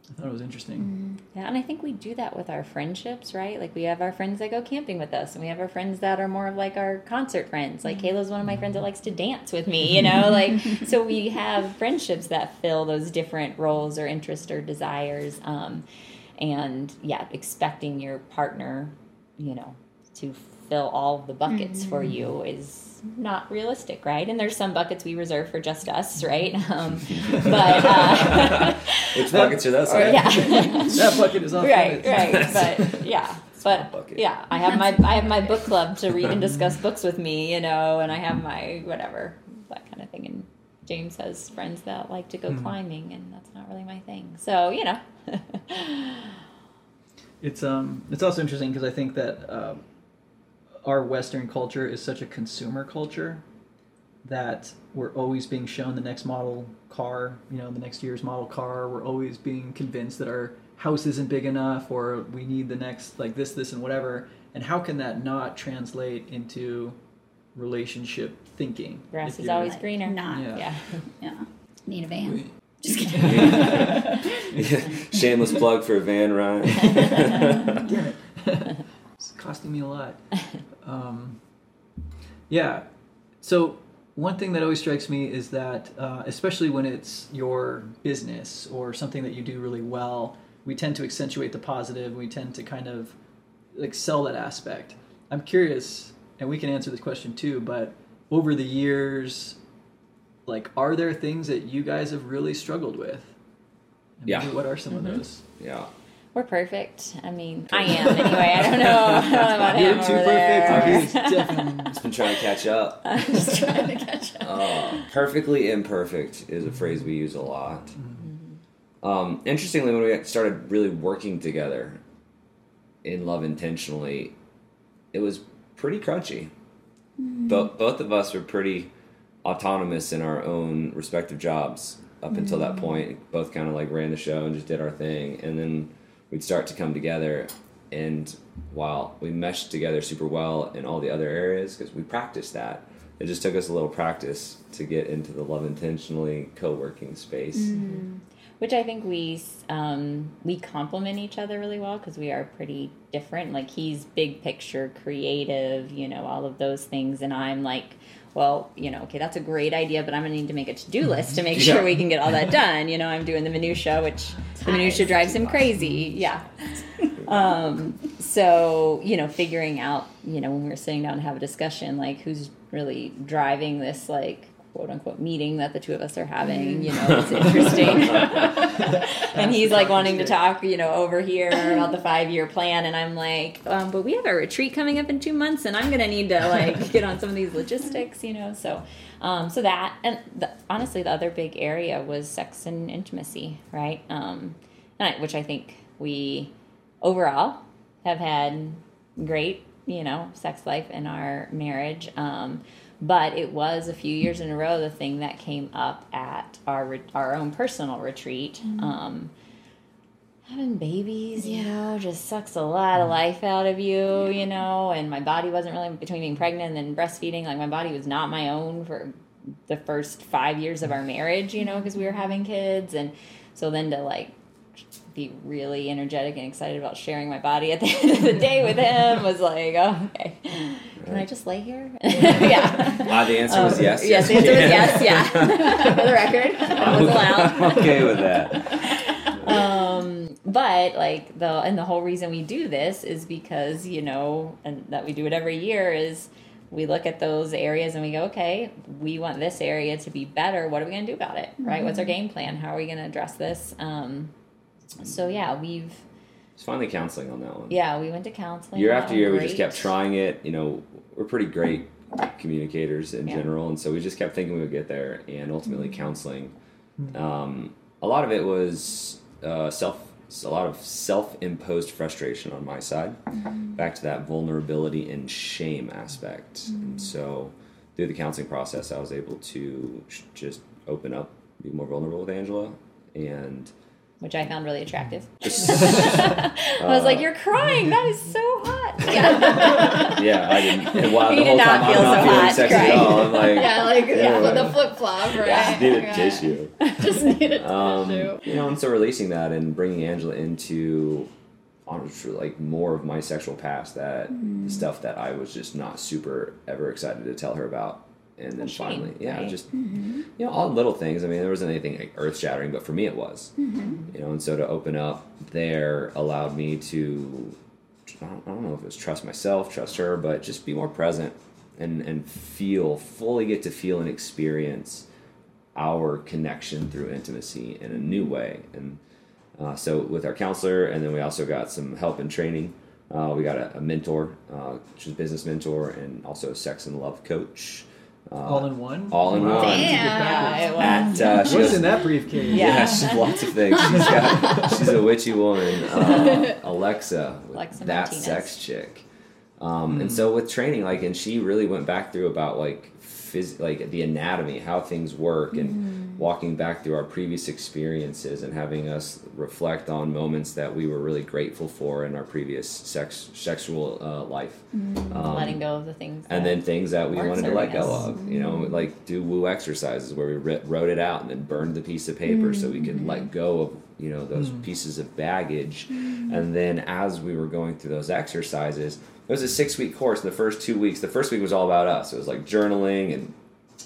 Speaker 3: I thought it was interesting
Speaker 7: Yeah, and I think we do that with our friendships, right? Like we have our friends that go camping with us, and we have our friends that are more of like our concert friends. Like Kayla's one of my friends that likes to dance with me, you know? Like so we have friendships that fill those different roles or interests or desires. Um, and yeah, expecting your partner, you know, to fill all the buckets for you is not realistic, right? And there's some buckets we reserve for just us, right? Um, but uh,
Speaker 5: Which buckets are those?
Speaker 7: or- yeah.
Speaker 3: that bucket is off
Speaker 7: right,
Speaker 3: limits.
Speaker 7: right. But yeah, but yeah, I have my I have my book club to read and discuss books with me, you know, and I have my whatever that kind of thing. And James has friends that like to go climbing, and that's not really my thing. So you know,
Speaker 3: It's um it's also interesting because I think that um, our Western culture is such a consumer culture that we're always being shown the next model car, you know, the next year's model car. We're always being convinced that our house isn't big enough or we need the next like this, this, and whatever. And how can that not translate into relationship thinking?
Speaker 7: grass is
Speaker 3: you're-
Speaker 7: always greener.
Speaker 6: Not.
Speaker 3: Yeah.
Speaker 7: Yeah.
Speaker 6: Yeah. Need a van. Just kidding.
Speaker 5: Shameless plug for a Van Ryan.
Speaker 3: Damn it. it's costing me a lot. Um, yeah. So, one thing that always strikes me is that, uh, especially when it's your business or something that you do really well, we tend to accentuate the positive. We tend to kind of like sell that aspect. I'm curious, and we can answer this question too, but over the years, like, are there things that you guys have really struggled with? And
Speaker 5: Yeah.
Speaker 3: What are some of those?
Speaker 5: yeah.
Speaker 7: We're perfect. I mean, I am anyway. I don't know. I don't know about
Speaker 3: You're
Speaker 7: him
Speaker 3: too
Speaker 7: over
Speaker 3: perfect.
Speaker 7: there.
Speaker 3: He's definitely
Speaker 5: It's been trying to catch up.
Speaker 6: Just trying to catch up.
Speaker 5: Uh, perfectly imperfect is a phrase we use a lot. Um, interestingly, when we started really working together in love intentionally, it was pretty crunchy. Both both of us were pretty autonomous in our own respective jobs up until that point. Both kind of like ran the show and just did our thing, and then we'd start to come together. And while we meshed together super well in all the other areas, because we practiced that, it just took us a little practice to get into the love intentionally co-working space.
Speaker 7: which I think we um, we complement each other really well because we are pretty different. Like he's big picture, creative, you know, all of those things, and I'm like, well, you know, okay, that's a great idea, but I'm gonna need to make a to do list to make sure we can get all that done. You know, I'm doing the minutia, which the minutia drives him crazy. Yeah. Um, so you know, figuring out, you know, when we were sitting down to have a discussion, like who's really driving this, like quote unquote meeting that the two of us are having. You know, it's interesting. and he's like wanting to talk, you know, over here about the five year plan, and I'm like, um, but we have a retreat coming up in two months, and I'm gonna need to like get on some of these logistics, you know. So, um, so that and the, honestly, the other big area was sex and intimacy, right? Um, and I, which I think we overall have had great, you know, sex life in our marriage. Um, but it was a few years in a row the thing that came up at our re- our own personal retreat. Mm-hmm. Um, having babies, you know, just sucks a lot of mm-hmm. life out of you, you know. And my body wasn't really between being pregnant and then breastfeeding. Like my body was not my own for the first five years of our marriage, you know, mm-hmm. because we were having kids, and so then to like be really energetic and excited about sharing my body at the end of the day with him was like, oh, okay. Can I just lay here? yeah.
Speaker 5: Ah, the answer was
Speaker 7: Um,
Speaker 5: yes.
Speaker 7: Yes, the answer was yes. Yeah. For the record, that was allowed.
Speaker 5: I'm okay with that.
Speaker 7: Um, but like the and the whole reason we do this is because you know, and that we do it every year is we look at those areas and we go, okay, we want this area to be better. What are we going to do about it? Right? What's our game plan? How are we going to address this? Um, so yeah, we've
Speaker 5: It's finally counseling on that one.
Speaker 7: yeah we went to counseling
Speaker 5: year after
Speaker 7: was
Speaker 5: year we just kept trying it you know we're pretty great communicators in
Speaker 7: Yeah.
Speaker 5: general and so we just kept thinking we would get there and ultimately
Speaker 7: Mm-hmm.
Speaker 5: counseling um, a lot of it was uh, self a lot of self-imposed frustration on my side
Speaker 7: Mm-hmm.
Speaker 5: back to that vulnerability and shame aspect
Speaker 7: Mm-hmm.
Speaker 5: and so through the counseling process i was able to sh- just open up be more vulnerable with angela and
Speaker 7: which I found really attractive. I was like, "You're crying. That is so hot." Yeah.
Speaker 5: yeah i didn't and while
Speaker 7: You
Speaker 5: the whole time
Speaker 7: feel
Speaker 5: i'm not
Speaker 7: so
Speaker 5: feeling
Speaker 7: hot
Speaker 5: sexy
Speaker 7: crying.
Speaker 5: at all i'm like
Speaker 6: Yeah, like yeah, with the flip flop, right?
Speaker 7: Yeah.
Speaker 5: needed
Speaker 6: Yeah.
Speaker 5: tissue.
Speaker 6: Just needed
Speaker 5: Um,
Speaker 6: tissue.
Speaker 5: you know, and so releasing that and bringing Angela into honestly like more of my sexual past, that
Speaker 7: Mm.
Speaker 5: stuff that I was just not super ever excited to tell her about. And then
Speaker 7: shame,
Speaker 5: finally, yeah,
Speaker 7: right?
Speaker 5: just you know, all little things. I mean, there wasn't anything like earth shattering, but for me, it was.
Speaker 7: Mm-hmm.
Speaker 5: You know, and so to open up there allowed me to, I don't, I don't know if it was trust myself, trust her, but just be more present and and feel fully get to feel and experience our connection through intimacy in a new way. And uh, so with our counselor, and then we also got some help and training. Uh, we got a, a mentor, uh, which is business mentor, and also a sex and love coach. Uh,
Speaker 3: All in one.
Speaker 5: all in
Speaker 3: Wow,
Speaker 5: one.
Speaker 3: that's
Speaker 6: Damn.
Speaker 3: package.
Speaker 7: Yeah, it was.
Speaker 5: At uh, she
Speaker 3: What's
Speaker 5: goes-
Speaker 3: in that briefcase?
Speaker 7: Yeah.
Speaker 5: yeah, she's lots of things. She's got she's a witchy woman. Uh, Alexa,
Speaker 7: Alexa
Speaker 5: that
Speaker 7: Martinez.
Speaker 5: sex chick. Um, And so with training, like, and she really went back through about like phys- like the anatomy, how things work, and mm-hmm. walking back through our previous experiences and having us reflect on moments that we were really grateful for in our previous sex sexual uh, life. Mm-hmm. Um,
Speaker 7: letting go of the things.
Speaker 5: and then things that we wanted to let
Speaker 7: serving
Speaker 5: go
Speaker 7: us.
Speaker 5: of you know mm-hmm. like do woo exercises where we writ- wrote it out and then burned the piece of paper so we could let go of you know those mm. pieces of baggage and then as we were going through those exercises it was a six week course In the first two weeks the first week was all about us. It was like journaling and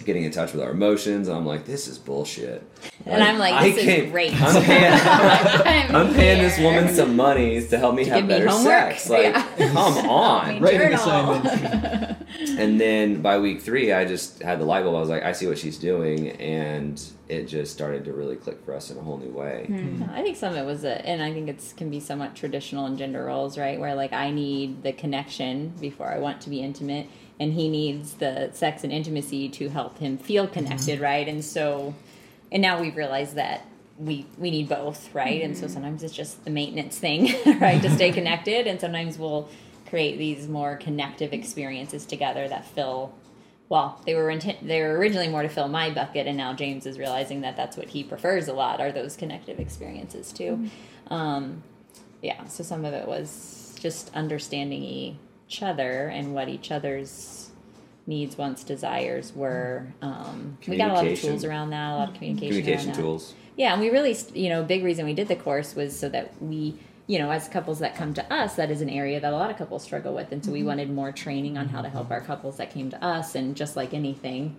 Speaker 5: getting in touch with our emotions and i'm like this is bullshit
Speaker 7: And I'm like, this is
Speaker 5: can't-
Speaker 7: great.
Speaker 5: i'm paying,
Speaker 6: I'm,
Speaker 5: I'm paying this woman some money to help me have
Speaker 7: give me
Speaker 5: better sex like
Speaker 7: Yeah.
Speaker 5: come on
Speaker 3: Writing
Speaker 6: Journal.
Speaker 3: assignments.
Speaker 5: and then by week three, I just had the light bulb. I was like, I see what she's doing, and it just started to really click for us in a whole new way. Hmm. Hmm.
Speaker 7: I think some of it was, a, and I think it can be somewhat traditional in gender roles, right? Where like I need the connection before I want to be intimate, and he needs the sex and intimacy to help him feel mm-hmm. connected, right? And so, and now we've realized that we we need both, right? And so mm-hmm. sometimes it's just the maintenance thing, right, to stay connected, and sometimes we'll create these more connective experiences together that fill well, they were intent, they were originally more to fill my bucket, and now James is realizing that that's what he prefers a lot are those connective experiences too. Mm-hmm. Um, yeah, so some of it was just understanding each other and what each other's needs, wants, desires were. Um, we got a lot of tools around that, a lot of communication.
Speaker 5: Communication
Speaker 7: around that.
Speaker 5: tools.
Speaker 7: Yeah, and we really, you know, big reason we did the course was so that we, you know, as couples that come to us, that is an area that a lot of couples struggle with, and so we wanted more training on how to help our couples that came to us, and just like anything,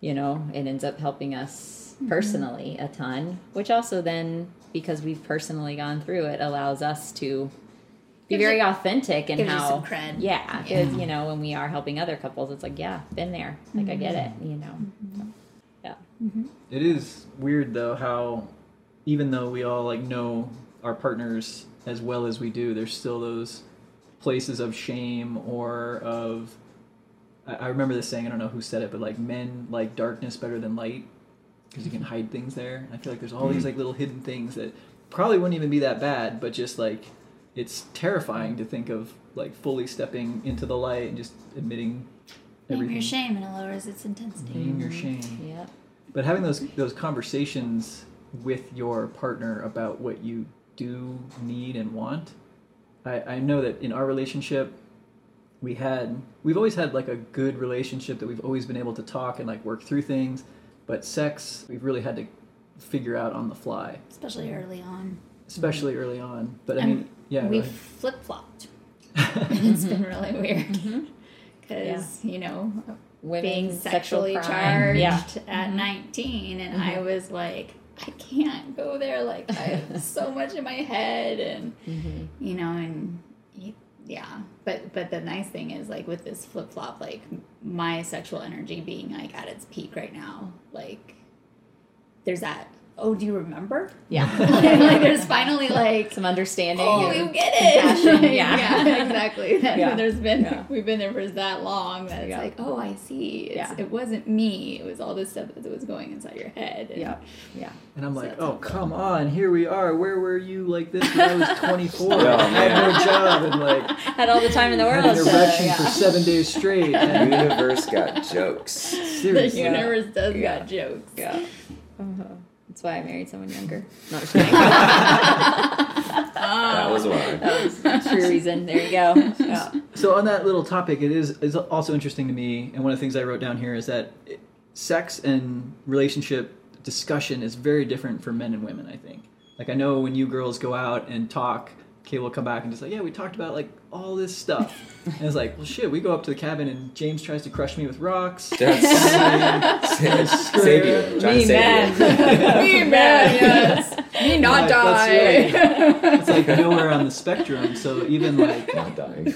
Speaker 7: you know, it ends up helping us personally a ton, which also then, because we've personally gone through it, allows us to be very
Speaker 6: you-
Speaker 7: authentic and
Speaker 6: gives you
Speaker 7: how
Speaker 6: some cred.
Speaker 7: yeah because you know when we are helping other couples it's like yeah been there. Like i get it you know. So, yeah. Mm-hmm.
Speaker 3: It is weird though how even though we all like know our partners as well as we do, there's still those places of shame or of I, I remember this saying, I don't know who said it, but like men like darkness better than light because you can mm-hmm. hide things there. I feel like there's all these like little hidden things that probably wouldn't even be that bad, but just like it's terrifying to think of like fully stepping into the light and just admitting
Speaker 6: Name
Speaker 3: everything.
Speaker 6: your shame and it lowers its intensity.
Speaker 3: Name your mm-hmm. shame.
Speaker 7: yeah
Speaker 3: But having those those conversations with your partner about what you do need and want, I, I know that in our relationship, we had we've always had like a good relationship that we've always been able to talk and like work through things, but sex we've really had to figure out on the fly,
Speaker 6: Especially early on.
Speaker 3: especially early on. But I
Speaker 6: And
Speaker 3: mean, yeah,
Speaker 6: We've flip flopped. it's been really weird. Mm-hmm. Because, you know,
Speaker 7: women
Speaker 6: being sexually
Speaker 7: crime.
Speaker 6: charged
Speaker 7: yeah.
Speaker 6: at mm-hmm. 19 and I mm-hmm. was like I can't go there like I have so much in my head and you know and yeah. But but the nice thing is like with this flip-flop like my sexual energy being like at its peak right now like there's that oh do you remember
Speaker 7: Yeah.
Speaker 6: like there's finally like
Speaker 7: Some understanding.
Speaker 6: oh
Speaker 7: and
Speaker 6: you get it
Speaker 7: yeah.
Speaker 6: yeah exactly That-
Speaker 7: Yeah.
Speaker 6: there's been
Speaker 7: Yeah.
Speaker 6: we've been there for that long that it's
Speaker 7: Yeah.
Speaker 6: like oh i see it's,
Speaker 7: Yeah.
Speaker 6: it wasn't me it was all this stuff that was going inside your head and
Speaker 7: Yeah. Yeah.
Speaker 3: And I'm
Speaker 6: So
Speaker 3: like,
Speaker 6: that's
Speaker 3: oh,
Speaker 6: helpful.
Speaker 3: come on, here we are. Where were you like this when I was 24?
Speaker 5: Oh,
Speaker 3: I had no job and like
Speaker 7: Had all the time in the world.
Speaker 3: had an erection
Speaker 7: yeah.
Speaker 3: for seven days straight.
Speaker 5: The universe got jokes.
Speaker 6: the universe does
Speaker 7: Yeah.
Speaker 6: got jokes
Speaker 7: Yeah. Uh-huh. That's why I married someone younger. Not just kidding.
Speaker 5: That was why.
Speaker 7: that was a true reason. There you go. Yeah.
Speaker 3: So on that little topic, it is is also interesting to me, and one of the things I wrote down here is that it, sex and relationship discussion is very different for men and women. I think. Like I know when you girls go out and talk, Kay will come back and just like, yeah, we talked about like all this stuff, and it's like, well, shit, we go up to the cabin and James tries to crush me with rocks.
Speaker 5: That's save you. Trying to
Speaker 7: Me
Speaker 5: save you.
Speaker 7: man.
Speaker 6: me man yes me not
Speaker 3: Like,
Speaker 6: die
Speaker 3: that's right. It's like nowhere on the spectrum. So even like
Speaker 5: Not dying.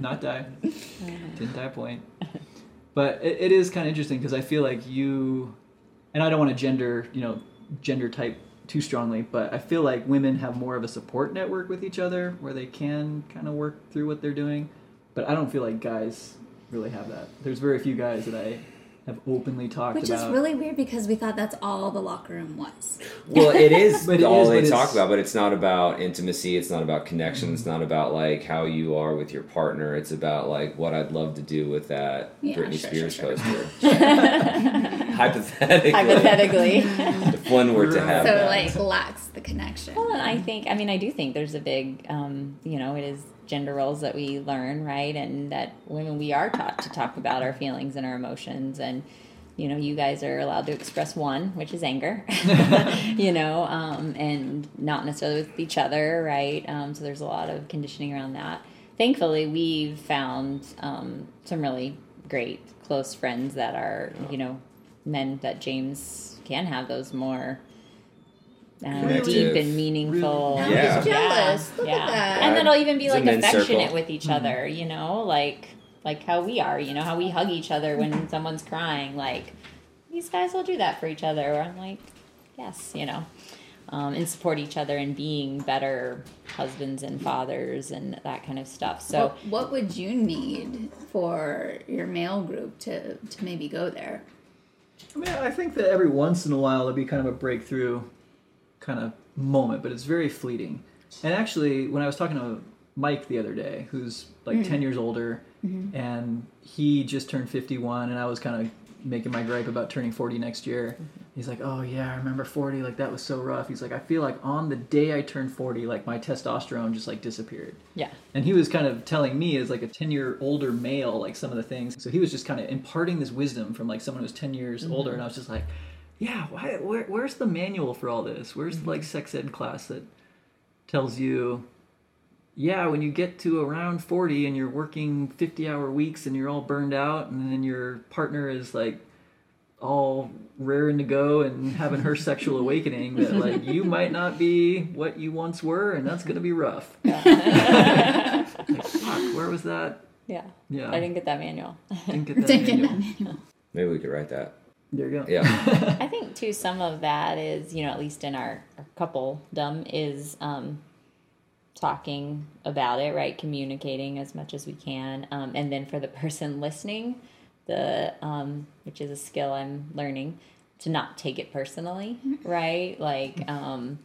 Speaker 3: not die. Didn't die point. But it, it is kind of interesting because I feel like you, and I don't want to gender, you know, gender type too strongly, but I feel like women have more of a support network with each other where they can kind of work through what they're doing. But I don't feel like guys really have that. There's very few guys that I have openly talked about.
Speaker 6: Which
Speaker 3: about.
Speaker 6: is really weird because we thought that's all the locker room was.
Speaker 5: Well, it is
Speaker 3: But it
Speaker 5: all
Speaker 3: is,
Speaker 5: they
Speaker 3: but
Speaker 5: talk
Speaker 3: it's-
Speaker 5: about, but it's not about intimacy. It's not about connection. It's not about like how you are with your partner. It's about like what I'd love to do with that
Speaker 6: Yeah,
Speaker 5: Britney
Speaker 6: sure,
Speaker 5: Spears
Speaker 6: sure,
Speaker 5: poster. Hypothetically,
Speaker 7: Hypothetically.
Speaker 5: if one were to have
Speaker 6: So
Speaker 5: that.
Speaker 6: like lacks the connection.
Speaker 7: Well, I think, I mean, I do think there's a big, um, you know, it is gender roles that we learn, right? And that women, we are taught to talk about our feelings and our emotions. And, you know, you guys are allowed to express one, which is anger, you know, um, and not necessarily with each other, right? Um, so there's a lot of conditioning around that. Thankfully, we've found um, some really great close friends that are, you know, men that James can have those more um,
Speaker 5: Connective.
Speaker 7: deep and meaningful.
Speaker 6: Now
Speaker 5: Yeah.
Speaker 6: he's jealous. Look at that.
Speaker 7: And that'll even be
Speaker 5: It's
Speaker 7: like affectionate
Speaker 5: circle.
Speaker 7: with each other, you know, like like how we are, you know, how we hug each other when someone's crying. Like these guys will do that for each other. Where I'm like, yes, you know, um, and support each other and being better husbands and fathers and that kind of stuff. So
Speaker 6: what, what would you need for your male group to to maybe go there?
Speaker 3: I mean, I think that every once in a while it'll be kind of a breakthrough kind of moment, but it's very fleeting. And actually, when I was talking to Mike the other day, who's like 10 mm. years older, mm-hmm. and he just turned 51, and I was kind of making my gripe about turning 40 next year. Mm-hmm. He's like, Oh, yeah, I remember 40. Like, that was so rough. He's like, I feel like on the day I turned 40, like, my testosterone just like disappeared.
Speaker 7: yeah,
Speaker 3: And he was kind of telling me as like a 10 year older male, like some of the things. So he was just kind of imparting this wisdom from like someone who's 10 years mm-hmm. older. And I was just like, yeah, why, where, where's the manual for all this? Where's the like sex ed class that tells you, yeah, when you get to around 40 and you're working 50 hour weeks and you're all burned out and then your partner is like all raring to go and having her sexual awakening that like you might not be what you once were and that's going to be rough. like, fuck, where was that?
Speaker 7: yeah.
Speaker 3: Yeah.
Speaker 7: I didn't get that manual.
Speaker 3: Didn't get that
Speaker 6: Didn't get that manual.
Speaker 5: Maybe we could write that.
Speaker 3: There you go.
Speaker 5: Yeah.
Speaker 7: I think too some of that is, you know, at least in our, our couple dumb is um, talking about it, right? Communicating as much as we can, um, and then for the person listening, the um, which is a skill I'm learning to not take it personally, right? Like. Um,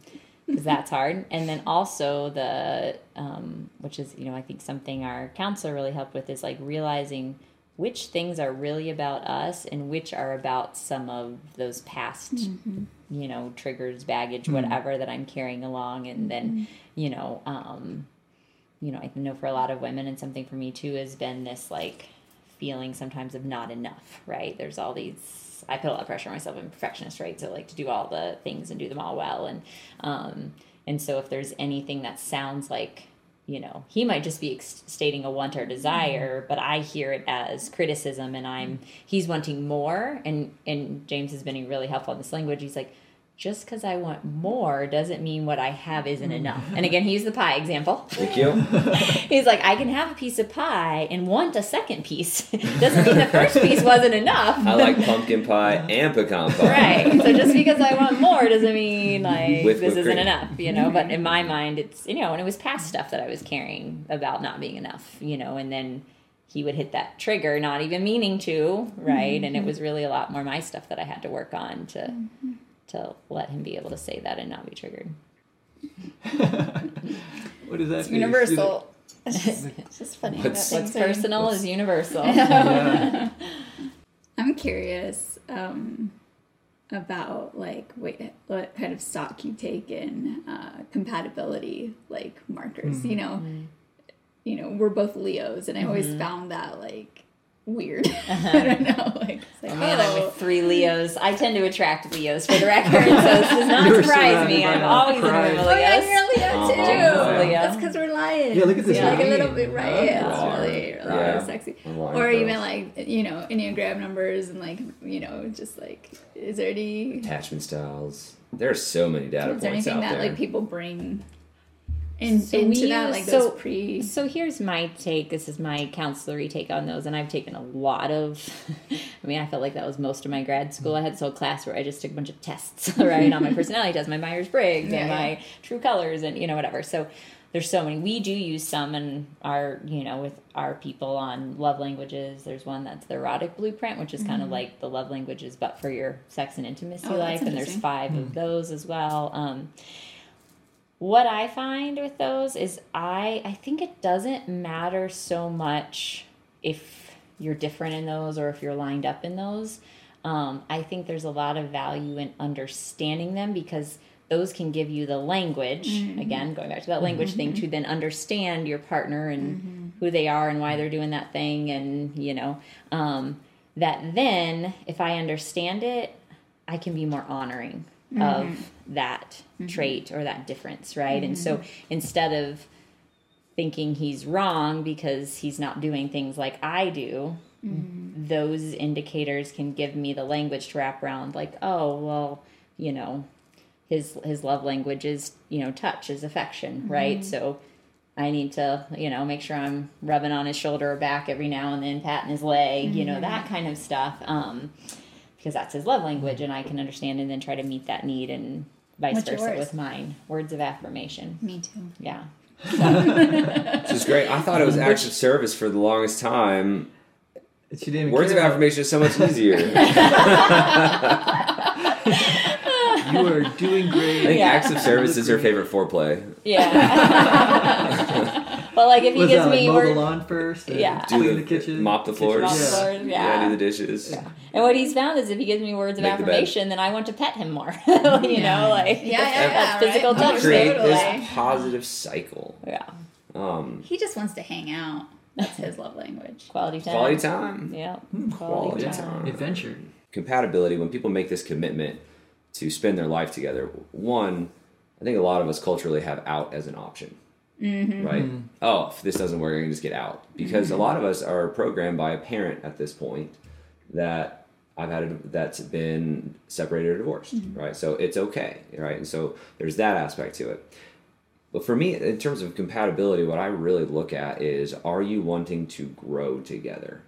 Speaker 7: because that's hard. And then also the, um, which is, you know, I think something our counselor really helped with is like realizing which things are really about us and which are about some of those past, you know, triggers, baggage, whatever that I'm carrying along. And then, you know, um, you know, I know for a lot of women and something for me too has been this like feeling sometimes of not enough, right? There's all these I put a lot of pressure on myself. I'm a perfectionist, right? So like to do all the things and do them all well, and um, and so if there's anything that sounds like you know he might just be ex- stating a want or desire, mm-hmm. but I hear it as criticism, and I'm mm-hmm. he's wanting more, and and James has been really helpful in this language. He's like, just because I want more doesn't mean what I have isn't mm. enough. And again, he used the pie example.
Speaker 5: Thank you.
Speaker 7: He's like, I can have a piece of pie and want a second piece. doesn't mean the first piece wasn't enough.
Speaker 5: I like pumpkin pie and pecan pie.
Speaker 7: Right. So just because I want more doesn't mean like
Speaker 5: With
Speaker 7: this isn't
Speaker 5: cream.
Speaker 7: enough, you know. But mm-hmm. in my mind, it's you know, and it was past stuff that I was carrying about not being enough, you know, and then he would hit that trigger, not even meaning to, right? And it mm-hmm. was really a lot more my stuff that I had to work on to mm-hmm. To let him be able to say that and not be triggered.
Speaker 3: What does that
Speaker 6: It's
Speaker 3: mean?
Speaker 6: universal. It's just, it's just funny. that
Speaker 5: What's-
Speaker 7: What's
Speaker 6: things are-
Speaker 7: personal is universal.
Speaker 3: Yeah.
Speaker 6: I'm curious um, about like what, what kind of stock you take in uh, compatibility like markers. You know, you know, we're both Leos, and I always found that like weird. I don't know, like, it's like
Speaker 7: Man, I'm
Speaker 6: oh,
Speaker 7: with three Leos. I tend to attract Leos for the record, so this does not
Speaker 3: You're
Speaker 7: surprise me. I'm
Speaker 3: a
Speaker 7: always in a
Speaker 3: pride.
Speaker 7: room with
Speaker 6: Oh yeah,
Speaker 7: Leos.
Speaker 6: you're a Leo too.
Speaker 5: Uh-huh.
Speaker 7: Leo.
Speaker 6: That's because we're lions.
Speaker 3: Yeah, look at this
Speaker 6: Yeah, like a little bit, right?
Speaker 3: Oh,
Speaker 6: Yeah, it's really, really
Speaker 5: Yeah.
Speaker 6: sexy. Or
Speaker 5: girl.
Speaker 6: even like you know enneagram numbers and like you know just like is there any
Speaker 5: Attachment styles. There are so many data
Speaker 6: is there
Speaker 5: points
Speaker 6: anything
Speaker 5: out
Speaker 6: that
Speaker 5: there.
Speaker 6: like people bring in,
Speaker 7: So
Speaker 6: into
Speaker 7: we
Speaker 6: that
Speaker 7: use-
Speaker 6: like
Speaker 7: so-
Speaker 6: those pre?
Speaker 7: So here's my take. This is my counselory take on those, and I've taken a lot of. I mean, I felt like that was most of my grad school. I had so a class where I just took a bunch of tests, right, on my personality test, my Myers Briggs,
Speaker 6: Yeah,
Speaker 7: and
Speaker 6: yeah.
Speaker 7: my True Colors, and you know whatever. So there's so many. We do use some in our, you know, with our people on love languages. There's one that's the erotic blueprint, which is kind of like the love languages, but for your sex and intimacy
Speaker 6: Mm-hmm. Oh,
Speaker 7: life. And there's
Speaker 6: interesting.
Speaker 7: five of those as well. Um, what I find with those is I I think it doesn't matter so much if you're different in those or if you're lined up in those. Um, I think there's a lot of value in understanding them because those can give you the language again going back to that language thing to then understand your partner and who they are and why they're doing that thing and you know um, that then if i understand it i can be more honoring of that mm-hmm. trait or that difference right? And so mm-hmm. instead of thinking he's wrong because he's not doing things like i do mm-hmm. those indicators can give me the language to wrap around like oh well you know his his love language is you know touch is affection right? So i need to you know make sure i'm rubbing on his shoulder or back every now and then patting his leg you know that kind of stuff um because that's his love language and i can understand and then try to meet that need and vice
Speaker 6: What's
Speaker 7: versa
Speaker 6: yours?
Speaker 7: with mine words of affirmation
Speaker 6: Me too.
Speaker 7: yeah
Speaker 5: Which is great. I thought it was acts of service for the longest time.
Speaker 3: She didn't
Speaker 5: Words of
Speaker 3: care.
Speaker 5: affirmation is so much easier.
Speaker 3: You are doing great.
Speaker 5: I
Speaker 3: great.
Speaker 5: think
Speaker 7: Yeah.
Speaker 5: acts of service is her favorite foreplay.
Speaker 7: yeah well like if he gives
Speaker 3: that like
Speaker 7: me
Speaker 3: mow
Speaker 7: word
Speaker 3: the lawn first? and
Speaker 7: Yeah.
Speaker 3: Clean
Speaker 5: Do
Speaker 3: the, kitchen.
Speaker 5: mop the floors.
Speaker 7: Mop the
Speaker 3: Yeah.
Speaker 7: floors,
Speaker 5: Yeah,
Speaker 7: yeah.
Speaker 5: do the dishes.
Speaker 7: And what he's found is if he gives me words of
Speaker 5: Make the
Speaker 7: affirmation, then I want to pet him more. you know, like
Speaker 6: Yeah, yeah,
Speaker 7: that's
Speaker 6: yeah,
Speaker 7: physical
Speaker 6: right?
Speaker 7: touch.
Speaker 5: Create
Speaker 6: Totally.
Speaker 5: this positive cycle.
Speaker 7: Yeah,
Speaker 5: Um,
Speaker 6: He just wants to hang out. That's his love language.
Speaker 7: quality time.
Speaker 5: quality time.
Speaker 7: Yeah,
Speaker 5: Quality
Speaker 3: Yeah.
Speaker 5: time.
Speaker 3: Adventure.
Speaker 5: compatibility when people make this commitment to spend their life together one i think a lot of us culturally have out as an option Mm-hmm. right? Mm-hmm. Oh if this doesn't work i can just get out. Because a mm-hmm. lot of us are programmed by a parent at this point that i've had a, that's been separated or divorced right? So it's okay right? And so there's that aspect to it. But for me in terms of compatibility what i really look at is are you wanting to grow together?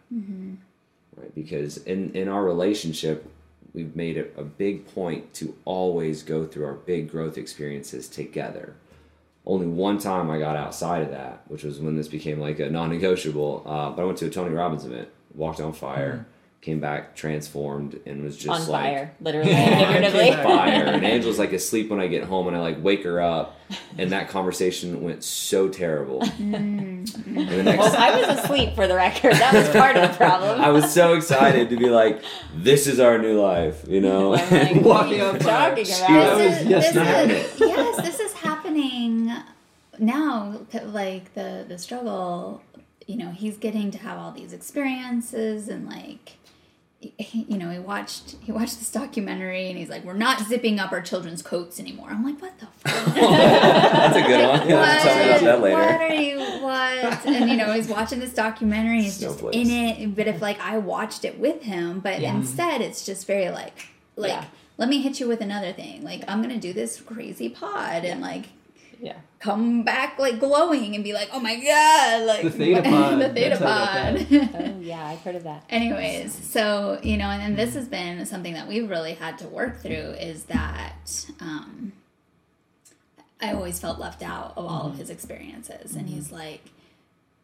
Speaker 5: Right? Because in in our relationship, we've made it a big point to always go through our big growth experiences together. Only one time I got outside of that, which was when this became like a non-negotiable. Uh, but I went to a Tony Robbins event, walked on fire, came back transformed, and was just
Speaker 7: on
Speaker 5: like
Speaker 7: fire, literally and figuratively.
Speaker 5: fire. And Angela's like asleep when I get home, and I like wake her up, and that conversation went so terrible. and the next
Speaker 7: Well, I was asleep for the record. That was part of the problem.
Speaker 5: I was so excited to be like, this is our new life, you know?
Speaker 7: I'm like,
Speaker 3: Walking
Speaker 7: are
Speaker 3: on fire.
Speaker 7: talking
Speaker 5: She
Speaker 7: about?
Speaker 5: was-
Speaker 6: This is,
Speaker 3: yes,
Speaker 6: this is, yes, this is happening now. Like the the struggle, you know, he's getting to have all these experiences and like, you know, he watched he watched this documentary and he's like, we're not zipping up our children's coats anymore. I'm like, what the fuck?
Speaker 5: That's a good one.
Speaker 6: yeah, what,
Speaker 5: Tell me about that later What
Speaker 6: are you? What? And you know, he's watching this documentary. He's just
Speaker 5: Snowflakes.
Speaker 6: in it. But if like I watched it with him, but
Speaker 7: Yeah.
Speaker 6: instead it's just very like like
Speaker 7: Yeah.
Speaker 6: let me hit you with another thing. Like, I'm going to do this crazy pod and like
Speaker 7: Yeah.
Speaker 6: come back like glowing and be like, oh my God, like
Speaker 3: The theta pod.
Speaker 6: the theta
Speaker 3: That's how
Speaker 6: pod.
Speaker 7: Oh yeah, I've heard of that.
Speaker 6: Anyways, so you know, and, and this has been something that we've really had to work through is that um, I always felt left out of all of his experiences, and he's like,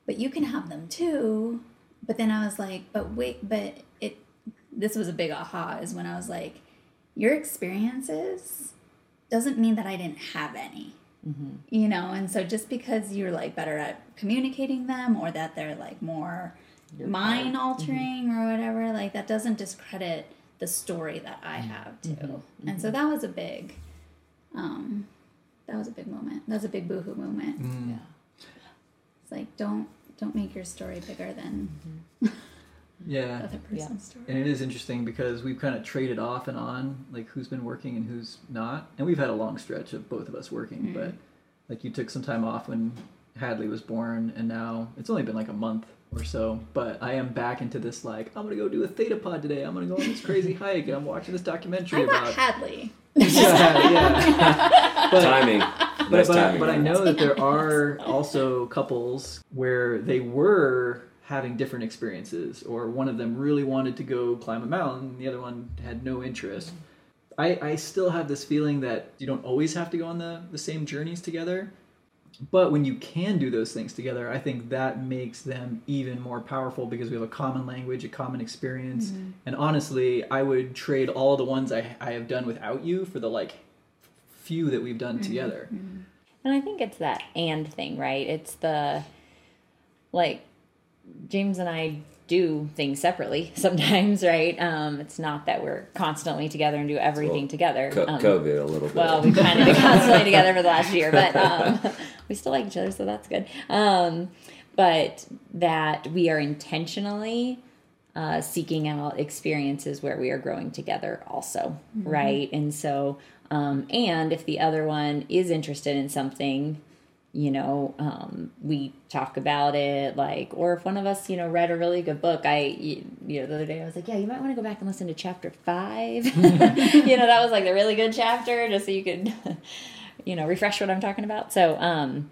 Speaker 6: "But you can have them too." But then I was like, "But wait, but it." This was a big aha. Is when I was like, "Your experiences doesn't mean that I didn't have any." Mm-hmm. You know, and so just because you're like better at communicating them, or that they're like more mind mm-hmm. altering or whatever, like that doesn't discredit the story that I mm-hmm. have too. And so that was a big, um, that was a big moment. That was a big boohoo moment. Mm.
Speaker 7: Yeah.
Speaker 6: It's like don't don't make your story bigger than
Speaker 3: Yeah.
Speaker 6: the other person's story.
Speaker 3: And it is interesting because we've kind of traded off and on, like who's been working and who's not. And we've had a long stretch of both of us working, mm-hmm. but like you took some time off when Hadley was born, and now it's only been like a month or so. But I am back into this like I'm gonna go do a theta pod today. I'm gonna go on this crazy hike, and I'm watching this documentary
Speaker 6: I got
Speaker 3: about.
Speaker 6: Hadley.
Speaker 3: yeah, yeah. But-
Speaker 5: timing.
Speaker 3: but,
Speaker 5: Nice
Speaker 3: but,
Speaker 5: timing.
Speaker 3: but I know that there are also couples where they were having different experiences, or one of them really wanted to go climb a mountain, and the other one had no interest. I, I still have this feeling that you don't always have to go on the, the same journeys together. But when you can do those things together, I think that makes them even more powerful because we have a common language, a common experience. Mm-hmm. And honestly, I would trade all the ones I, I have done without you for the like few that we've done mm-hmm. together. Mm-hmm.
Speaker 7: And I think it's that and thing, right? It's the like James and I do things separately sometimes, right? Um, it's not that we're constantly together and do everything
Speaker 5: Well,
Speaker 7: together.
Speaker 5: Co-
Speaker 7: Um,
Speaker 5: COVID a little bit.
Speaker 7: well, we've kind of been constantly together for the last year, but um, we still like each other, so that's good. Um, but that we are intentionally uh, seeking out experiences where we are growing together, also, right? And so, um, and if the other one is interested in something, you know, um, we talk about it, like, or if one of us, you know, read a really good book, I, you know, the other day I was like, yeah, you might want to go back and listen to chapter five. you know, that was like the really good chapter, just so you could, you know, refresh what I'm talking about. So, um,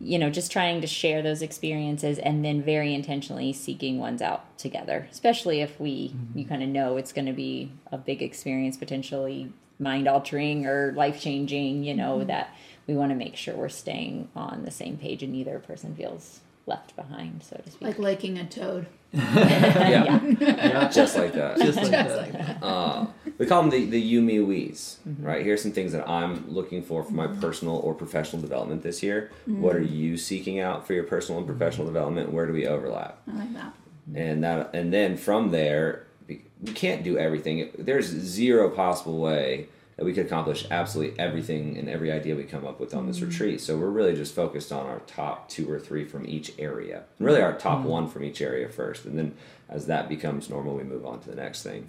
Speaker 7: you know, just trying to share those experiences and then very intentionally seeking ones out together, especially if we, you kind of know it's going to be a big experience, potentially mind altering or life changing, you know, that we want to make sure we're staying on the same page and neither person feels left behind, so to speak.
Speaker 6: Like liking a toad.
Speaker 5: yeah,
Speaker 3: Yeah,
Speaker 5: just like that.
Speaker 3: just like that.
Speaker 5: Uh, we call them the, the you, me, we's,
Speaker 6: Mm-hmm.
Speaker 5: right? Here's some things that I'm looking for for my personal or professional development this year.
Speaker 6: Mm-hmm.
Speaker 5: What are you seeking out for your personal and professional development? Where do we overlap?
Speaker 6: I like that.
Speaker 5: and that and then from there we we can't do everything there's zero possible way that we could accomplish absolutely everything and every idea we come up with on this mm-hmm. retreat. So we're really just focused on our top two or three from each area. And really our top mm-hmm. one from each area first and then as that becomes normal we move on to the next thing.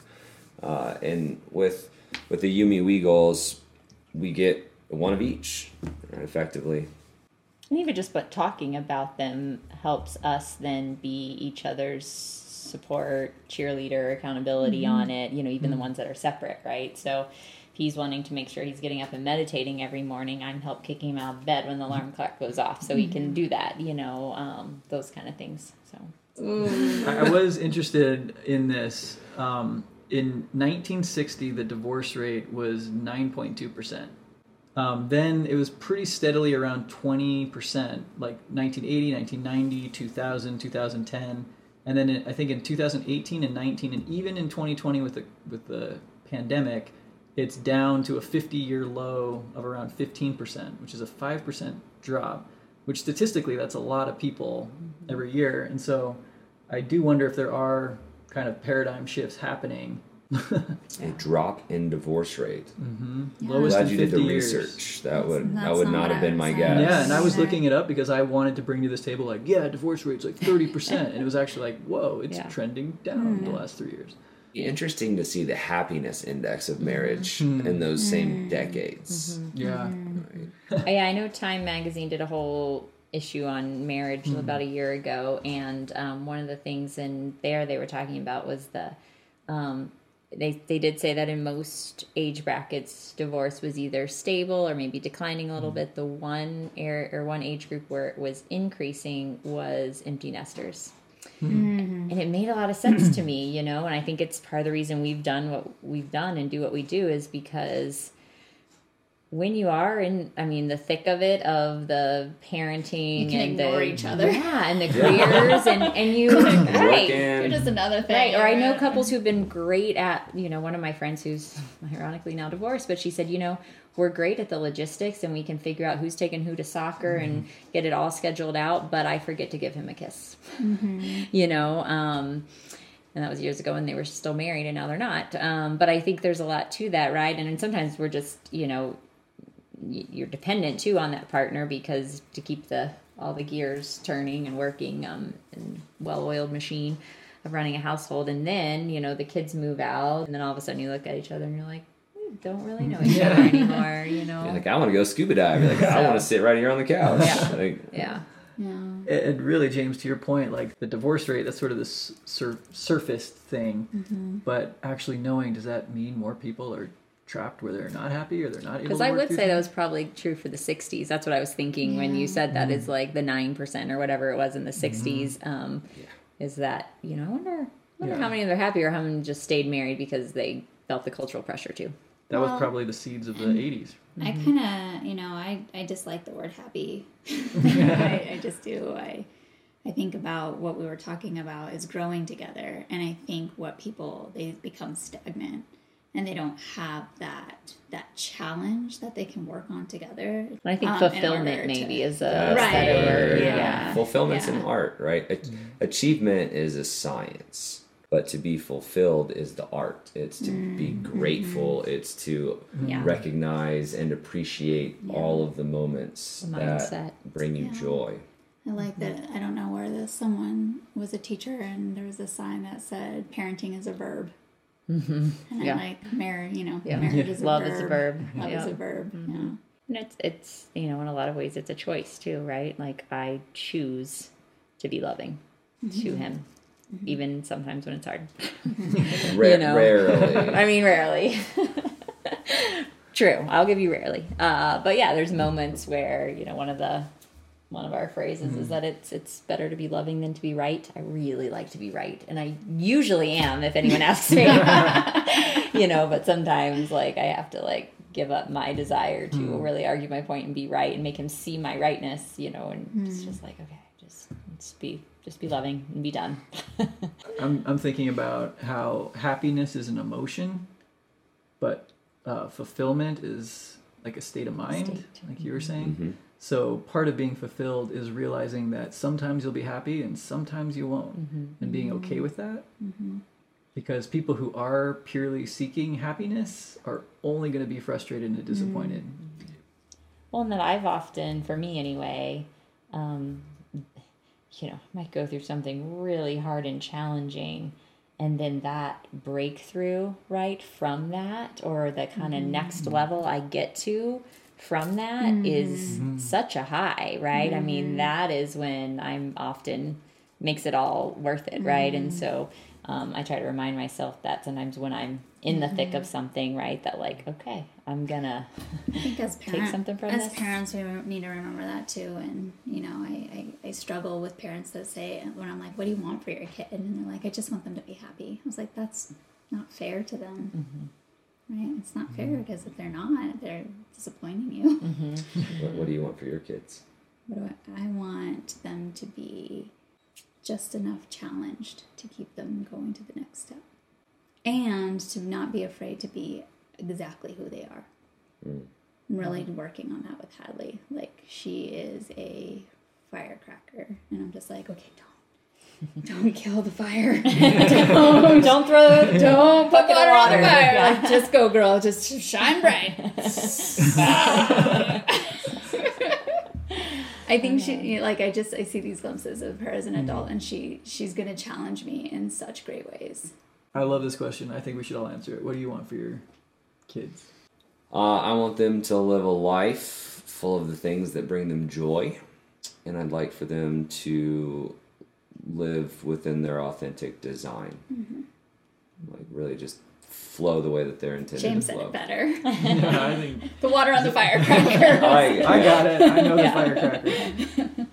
Speaker 5: Uh, and with with the yumi we goals we get one of each right, effectively.
Speaker 7: And even just but talking about them helps us then be each other's support, cheerleader, accountability mm-hmm. on it, you know, even the ones that are separate, right? So he's wanting to make sure he's getting up and meditating every morning, I'm help kicking him out of bed when the alarm clock goes off so he can do that, you know, um, those kind of things. So
Speaker 3: I, I was interested in this. Um, in 1960, the divorce rate was 9.2%. Um, then it was pretty steadily around 20%, like 1980, 1990, 2000, 2010. And then in, I think in 2018 and 19, and even in 2020 with the, with the pandemic, it's down to a 50 year low of around 15%, which is a 5% drop, which statistically that's a lot of people every year. And so I do wonder if there are kind of paradigm shifts happening.
Speaker 5: a drop in divorce rate mm-hmm.
Speaker 3: Lowest
Speaker 5: glad
Speaker 3: in
Speaker 5: you did the
Speaker 3: years.
Speaker 5: research that would that would
Speaker 6: not
Speaker 5: not have been my guess
Speaker 3: Yeah, and I was looking it up because I wanted to bring to this table like, yeah, divorce rate's like 30%. and it was actually like, whoa, it's
Speaker 7: Yeah.
Speaker 3: trending down the last three years.
Speaker 5: Interesting to see the happiness index
Speaker 3: Mm-hmm.
Speaker 5: of marriage in those same decades.
Speaker 3: Yeah.
Speaker 7: Oh, yeah, I know Time Magazine did a whole issue on marriage
Speaker 3: Hmm.
Speaker 7: about a year ago, and um, one of the things in there they were talking about was the um, they they did say that in most age brackets, divorce was either stable or maybe declining a little bit. The one air or one age group where it was increasing was empty nesters. Mm-hmm. And it made a lot of sense to me, you know, and I think it's part of the reason we've done what we've done and do what we do is because when you are in I mean the thick of it of the parenting
Speaker 6: You can
Speaker 7: and
Speaker 6: ignore
Speaker 7: the
Speaker 6: each other.
Speaker 7: Yeah, and the careers and, and you right.
Speaker 5: Working.
Speaker 6: You're just another thing.
Speaker 7: Right, or I know couples who've been great at, you know, one of my friends who's ironically now divorced, but she said, you know, we're great at the logistics and we can figure out who's taking who to soccer and get it all scheduled out, but I forget to give him a kiss. You know, um, and that was years ago when they were still married and now they're not. Um, but I think there's a lot to that, right? And, then sometimes we're just, you know, you're dependent too on that partner because to keep the all the gears turning and working um and well-oiled machine of running a household and then you know the kids move out and then all of a sudden you look at each other and you're like don't really mm-hmm. know each other anymore you know?
Speaker 5: You're like, I want to go scuba dive. You're like, I want to sit right here on the couch.
Speaker 7: Yeah.
Speaker 5: Like,
Speaker 7: yeah.
Speaker 6: Yeah.
Speaker 3: And and really, James, to your point, like the divorce rate, that's sort of this sur- surfaced thing. Mm-hmm. But actually knowing, does that mean more people are trapped where they're not happy or they're not able
Speaker 7: because i would
Speaker 3: through
Speaker 7: say that was probably true for the 60s that's what i was thinking when you said that that is mm-hmm. like the 9% or whatever it was in the 60s um is that you know i wonder, I wonder
Speaker 3: Yeah.
Speaker 7: how many of them are happy or how many just stayed married because they felt the cultural pressure too
Speaker 3: That was probably the seeds of the 80s.
Speaker 6: I kind of, you know, I, I dislike the word happy. I, I just do. I I think about what we were talking about is growing together, and I think what people they become stagnant, and they don't have that that challenge that they can work on together.
Speaker 7: I think
Speaker 6: um,
Speaker 7: fulfillment maybe
Speaker 6: to-
Speaker 7: is a
Speaker 5: That's
Speaker 6: Right,
Speaker 7: better word.
Speaker 6: yeah.
Speaker 7: Yeah.
Speaker 5: Fulfillment's
Speaker 6: Yeah.
Speaker 5: an art, right? A- Achievement is a science, but to be fulfilled is the art. It's to be grateful. It's to
Speaker 6: Mm-hmm. Yeah.
Speaker 5: recognize and appreciate all of the moments
Speaker 7: The
Speaker 5: that bring you
Speaker 6: Yeah.
Speaker 5: joy.
Speaker 6: I like that. I don't know where this. Someone was a teacher, and there was a sign that said "parenting is a verb." Mm-hmm. And
Speaker 7: Yeah.
Speaker 6: I'm like, "Marriage, you know,
Speaker 7: Yeah.
Speaker 6: marriage is a
Speaker 7: Love
Speaker 6: verb.
Speaker 7: is a verb.
Speaker 6: Love
Speaker 7: Yeah.
Speaker 6: is a verb. Yeah.
Speaker 7: And it's it's you know in a lot of ways it's a choice too, right? Like I choose to be loving to him, Mm-hmm. even sometimes when it's hard.
Speaker 5: Ra-
Speaker 7: know.
Speaker 5: Rarely.
Speaker 7: I mean, rarely. True, I'll give you rarely. Uh, but yeah, there's moments where you know one of the one of our phrases is mm-hmm. that it's it's better to be loving than to be right. I really like to be right, and I usually am if anyone asks me. you know, but sometimes like I have to like give up my desire to mm-hmm. really argue my point and be right and make him see my rightness. You know, and it's just like okay, just just be just be loving and be done.
Speaker 3: I'm, I'm thinking about how happiness is an emotion, but uh, fulfillment is like a state of mind,
Speaker 7: State.
Speaker 3: like you were saying.
Speaker 5: Mm-hmm.
Speaker 3: So part of being fulfilled is realizing that sometimes you'll be happy and sometimes you won't, and being okay with that. Because people who are purely seeking happiness are only going to be frustrated and disappointed.
Speaker 7: Well, and that I've often, for me anyway, um, you know, might go through something really hard and challenging, and then that breakthrough, right, from that, or the kind of mm-hmm. next level I get to from that mm-hmm. is mm-hmm. such a high, right? I mean, that is when I'm often makes it all worth it, right? And so um, I try to remind myself that sometimes when I'm in the thick of something, right, that like, okay, I'm gonna
Speaker 6: I think as
Speaker 7: Take something from
Speaker 6: as
Speaker 7: this.
Speaker 6: parents, we need to remember that too. And you know, I, I, I struggle with parents that say when I'm like, "What do you want for your kid?" and they're like, "I just want them to be happy." I was like, "That's not fair to them, mm-hmm. right? It's not fair mm-hmm. because if they're not, they're disappointing you." Mm-hmm.
Speaker 5: what, what do you want for your kids?
Speaker 6: What do I, I want them to be just enough challenged to keep them going to the next step, and to not be afraid to be exactly who they are. Mm. I'm really mm. working on that with Hadley. Like she is a firecracker, and I'm just like, okay, don't, don't kill the fire. don't,
Speaker 7: don't throw
Speaker 6: don't put
Speaker 7: Bucket
Speaker 6: water on the
Speaker 7: water.
Speaker 6: fire.
Speaker 7: Yeah.
Speaker 6: Like, just go, girl. Just shine bright. I think she like I just I see these glimpses of her as an mm-hmm. adult, and she she's gonna challenge me in such great ways.
Speaker 3: I love this question. I think we should all answer it. What do you want for your kids?
Speaker 5: Uh, I want them to live a life full of the things that bring them joy, and I'd like for them to live within their authentic design. Like really, just flow the way that they're intended
Speaker 6: James
Speaker 5: to
Speaker 6: said
Speaker 5: flow.
Speaker 6: it better.
Speaker 3: Yeah, I think
Speaker 6: the water on the firecracker.
Speaker 5: I,
Speaker 3: I got it. I know the firecracker.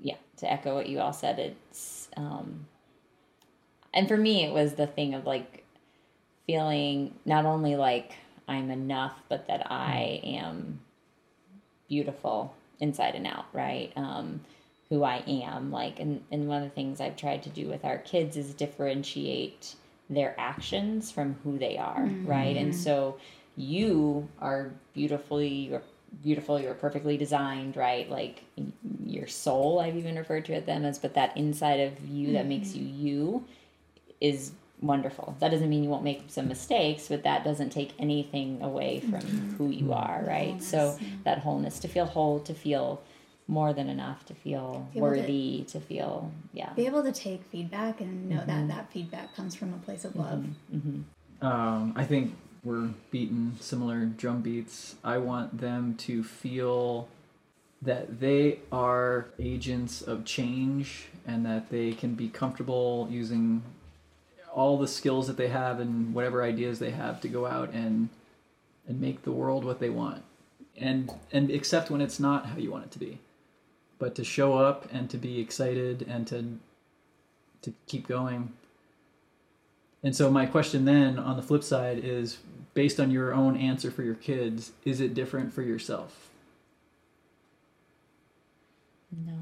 Speaker 7: yeah, to echo what you all said, it's um and for me it was the thing of like feeling not only like I'm enough, but that hmm. I am beautiful inside and out, right? Um who I am. Like and, and one of the things I've tried to do with our kids is differentiate their actions from who they are, hmm. right? And so you are beautifully you're beautiful you're perfectly designed right like your soul i've even referred to it them as but that inside of you that makes hmm. you you is wonderful. That doesn't mean you won't make some mistakes but that doesn't take anything away from mm-hmm. who you mm-hmm. are right? So that wholeness to feel whole to feel more than enough to feel
Speaker 6: Be able to-
Speaker 7: worthy to feel yeah.
Speaker 6: Be able to take feedback and know that mm-hmm. that feedback comes from a place of love.
Speaker 3: Um, I think we're beating similar drum beats. I want them to feel that they are agents of change and that they can be comfortable using all the skills that they have and whatever ideas they have to go out and and make the world what they want and and accept when it's not how you want it to be but to show up and to be excited and to to keep going and so my question then on the flip side is based on your own answer for your kids, is it different for yourself?
Speaker 7: no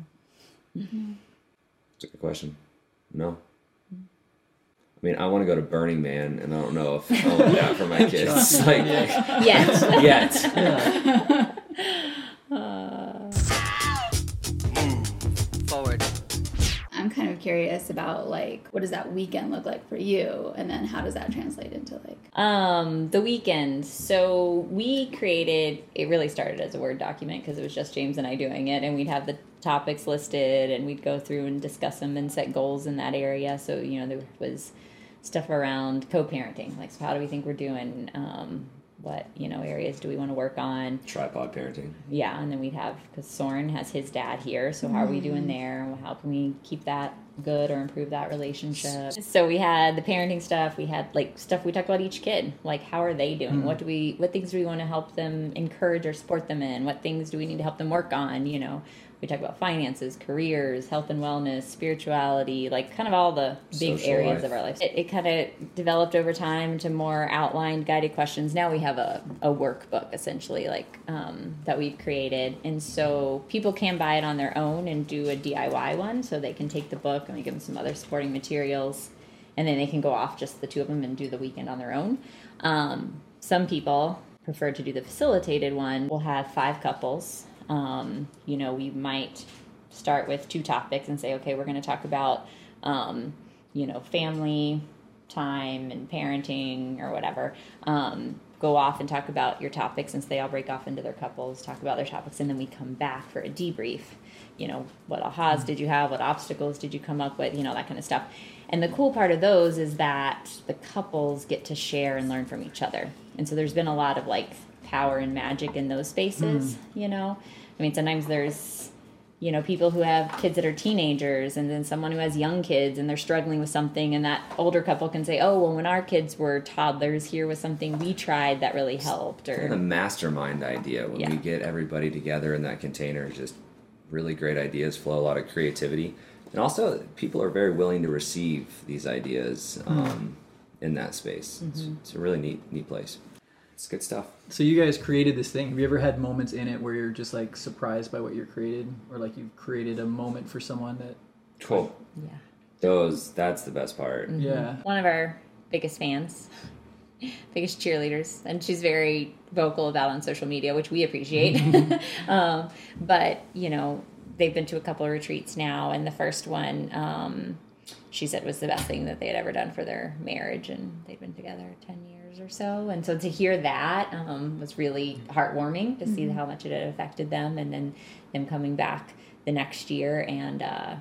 Speaker 5: It's a good question. No. I mean, I want to go to Burning Man, and I don't know if I want that for my kids. like,
Speaker 7: yet
Speaker 5: yet.
Speaker 3: Forward.
Speaker 6: I'm kind of curious about like what does that weekend look like for you, and then how does that translate into like
Speaker 7: Um, the weekend. So we created. It really started as a word document because it was just James and I doing it, and we'd have the topics listed, and we'd go through and discuss them and set goals in that area. So you know there was stuff around co-parenting, like so how do we think we're doing? Um, what you know areas do we want to work on?
Speaker 5: Tripod parenting.
Speaker 7: Yeah, and then we'd have because Soren has his dad here, so how are we doing there? How can we keep that good or improve that relationship? So we had the parenting stuff. We had like stuff we talked about each kid, like how are they doing? What do we? What things do we want to help them encourage or support them in? What things do we need to help them work on? You know, we talk about finances, careers, health and wellness, spirituality, like kind of all the big
Speaker 5: Social
Speaker 7: areas
Speaker 5: life.
Speaker 7: of our life. It, it kind of developed over time into more outlined, guided questions. Now we have a, a workbook essentially, like um, that we've created, and so people can buy it on their own and do a DIY one. So they can take the book and we give them some other supporting materials, and then they can go off just the two of them and do the weekend on their own. Um, some people prefer to do the facilitated one. We'll have five couples. Um, you know, we might start with two topics and say, okay, we're going to talk about, um, you know, family time and parenting or whatever. Um, go off and talk about your topics since they all break off into their couples, talk about their topics, and then we come back for a debrief. You know, what ahas did you have? What obstacles did you come up with? You know, that kind of stuff. And the cool part of those is that the couples get to share and learn from each other. And so there's been a lot of like power and magic in those spaces, mm. you know? I mean, sometimes there's, you know, people who have kids that are teenagers and then someone who has young kids and they're struggling with something and that older couple can say, "Oh, well when our kids were toddlers, here was something we tried that really helped." Or the
Speaker 5: mastermind idea when
Speaker 7: Yeah.
Speaker 5: we get everybody together in that container, just really great ideas, flow a lot of creativity, and also people are very willing to receive these ideas mm. um, in that space. It's, mm-hmm. it's a really neat, neat place. It's good stuff.
Speaker 3: So you guys created this thing. Have you ever had moments in it where you're just like surprised by what you're created, or like you've created a moment for someone that?
Speaker 5: Cool.
Speaker 7: yeah.
Speaker 5: Those that's the best part.
Speaker 3: Yeah.
Speaker 7: one of our biggest fans, biggest cheerleaders, and she's very vocal about on social media, which we appreciate. um, but you know, they've been to a couple of retreats now, and the first one, um, she said was the best thing that they had ever done for their marriage, and they'd been together ten years or so. And so to hear that um, was really heartwarming to see how much it had affected them, and then them coming back the next year and. Uh,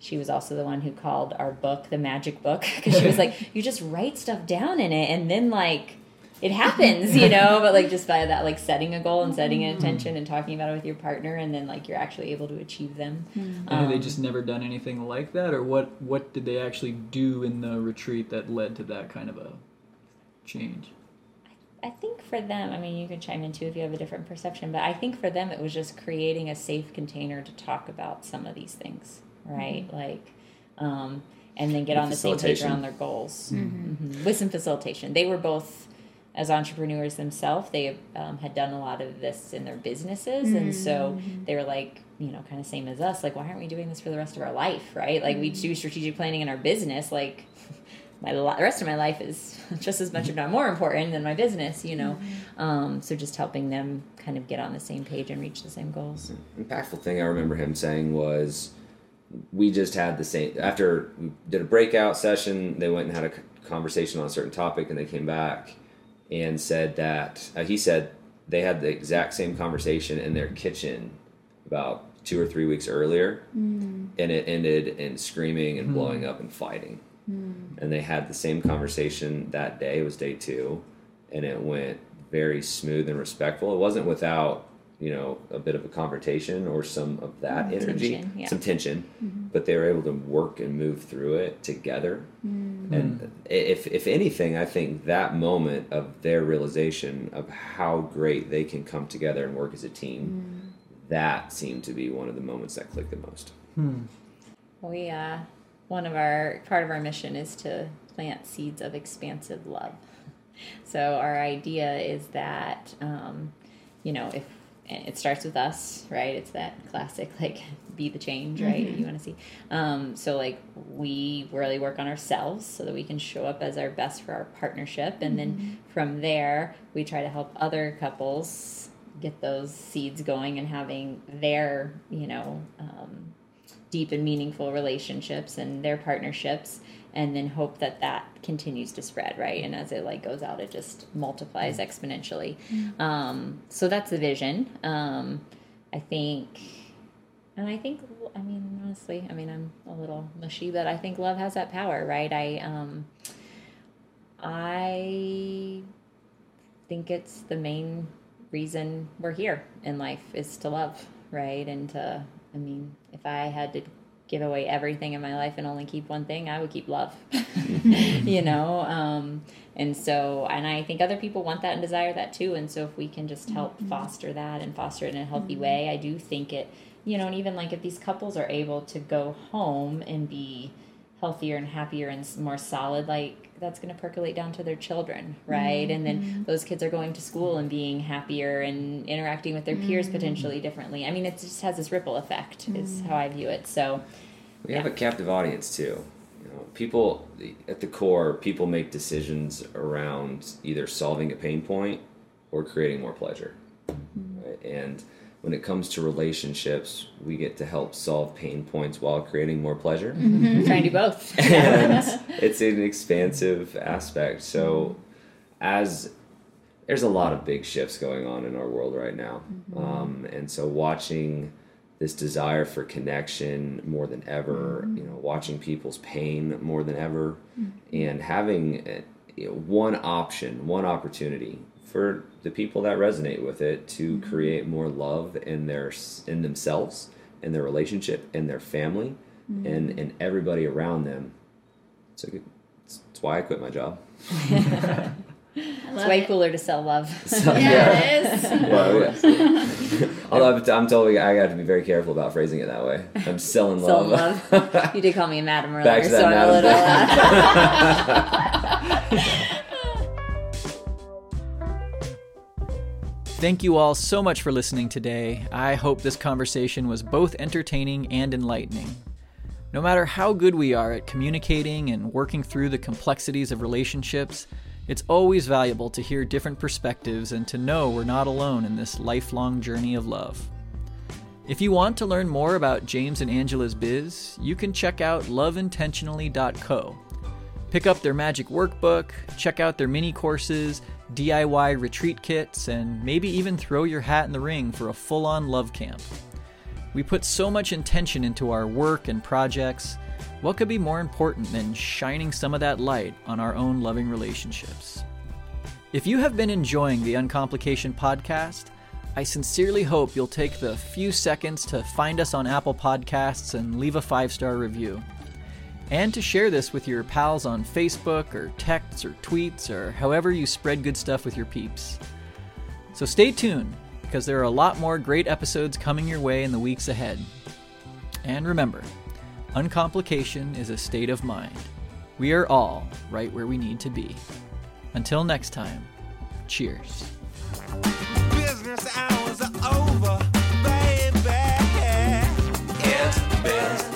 Speaker 7: she was also the one who called our book the magic book because she was like you just write stuff down in it and then like it happens you know but like just by that like setting a goal and setting an intention and talking about it with your partner and then like you're actually able to achieve them
Speaker 3: And have they
Speaker 7: Um,
Speaker 3: just never done anything like that, or what? What did they actually do in the retreat that led to that kind of a? Change?
Speaker 7: I think for them, I mean, you can chime in too if you have a different perception, but I think for them it was just creating a safe container to talk about some of these things, right? Like, um, and then get
Speaker 5: With
Speaker 7: on the same page around their goals Mhm. with some facilitation. They were both, as entrepreneurs themselves, they um, had done a lot of this in their businesses, and so they were like, you know, kind of same as us, like, why aren't we doing this for the rest of our life, right? Like, we do strategic planning in our business, like. My the rest of my life is just as much, if not more, important than my business. You know, um, so just helping them kind of get on the same page and reach the same goals.
Speaker 5: impactful thing I remember him saying was, we just had the same after we did a breakout session. They went and had a conversation on a certain topic, and they came back and said that uh, he said they had the exact same conversation in their kitchen about two or three weeks earlier, and it ended in screaming and blowing up and fighting. Hmm. And they had the same conversation that day. It was day two, and it went very smooth and respectful. It wasn't without you know a bit of a confrontation or some of that mm, energy,
Speaker 7: Tension, yeah.
Speaker 5: some tension, mm-hmm. but they were able to work and move through it together. Hmm. And if if anything, I think that moment of their realization of how great they can come together and work as a team, hmm. that seemed to be one of the moments that clicked the most.
Speaker 7: Oh, we uh, one of our part of our mission is to plant seeds of expansive love. So our idea is that um, you know if and it starts with us, right? It's that classic like be the change, right? You want to see. Um, so like we really work on ourselves so that we can show up as our best for our partnership, and then from there we try to help other couples get those seeds going and having their you know um, deep and meaningful relationships and their partnerships and then hope that that continues to spread right? And as it like goes out it just multiplies exponentially. Um, so that's the vision. Um, i think and i think i mean honestly i mean i'm a little mushy but i think love has that power right? I um, i think it's the main reason we're here in life is to love, right? And to, I mean, if I had to give away everything in my life and only keep one thing, I would keep love, you know? Um, and so, and I think other people want that and desire that too. And so if we can just help foster that and foster it in a healthy way, I do think it, you know, and even like if these couples are able to go home and be healthier and happier and more solid, like that's going to percolate down to their children, right? And then mm-hmm. those kids are going to school and being happier and interacting with their peers mm-hmm. potentially differently. I mean, it just has this ripple effect, is mm-hmm. how I view it. So,
Speaker 5: We have a captive audience too. You know, people at the core, people make decisions around either solving a pain point or creating more pleasure. Right? And when it comes to relationships, we get to help solve pain points while creating more pleasure.
Speaker 7: we're trying to do both.
Speaker 5: and it's an expansive aspect. So, as there's a lot of big shifts going on in our world right now, mm-hmm. um, and so watching this desire for connection more than ever, you know, watching people's pain more than ever, and having uh, you know, one option, one opportunity for the people that resonate with it to mm-hmm. create more love in their in themselves, in their relationship, in their family, mm-hmm. and and everybody around them. So it's, it's why I quit my job.
Speaker 7: It's way cooler to sell love.
Speaker 5: So,
Speaker 6: Yeah, it is.
Speaker 5: Well, yeah. Although I'm, totally, I got to be very careful about phrasing it that way. I'm selling
Speaker 7: Sell
Speaker 5: love.
Speaker 7: love. you did call me a madam earlier,
Speaker 5: Back to that
Speaker 7: so
Speaker 5: madam
Speaker 3: Thank you all so much for listening today. I hope this conversation was both entertaining and enlightening. No matter how good we are at communicating and working through the complexities of relationships, it's always valuable to hear different perspectives and to know we're not alone in this lifelong journey of love. If you want to learn more about James and Angela's biz, you can check out loveintentionally.co. Pick up their magic workbook, check out their mini courses, DIY retreat kits, and maybe even throw your hat in the ring for a full on love camp. We put so much intention into our work and projects. What could be more important than shining some of that light on our own loving relationships? If you have been enjoying the Uncomplication podcast, I sincerely hope you'll take the few seconds to find us on Apple Podcasts and leave a five star review and to share this with your pals on Facebook or texts or tweets or however you spread good stuff with your peeps. So stay tuned because there are a lot more great episodes coming your way in the weeks ahead. And remember, uncomplication is a state of mind. We are all right where we need to be. Until next time, cheers.
Speaker 4: Business hours are over, baby. It's business.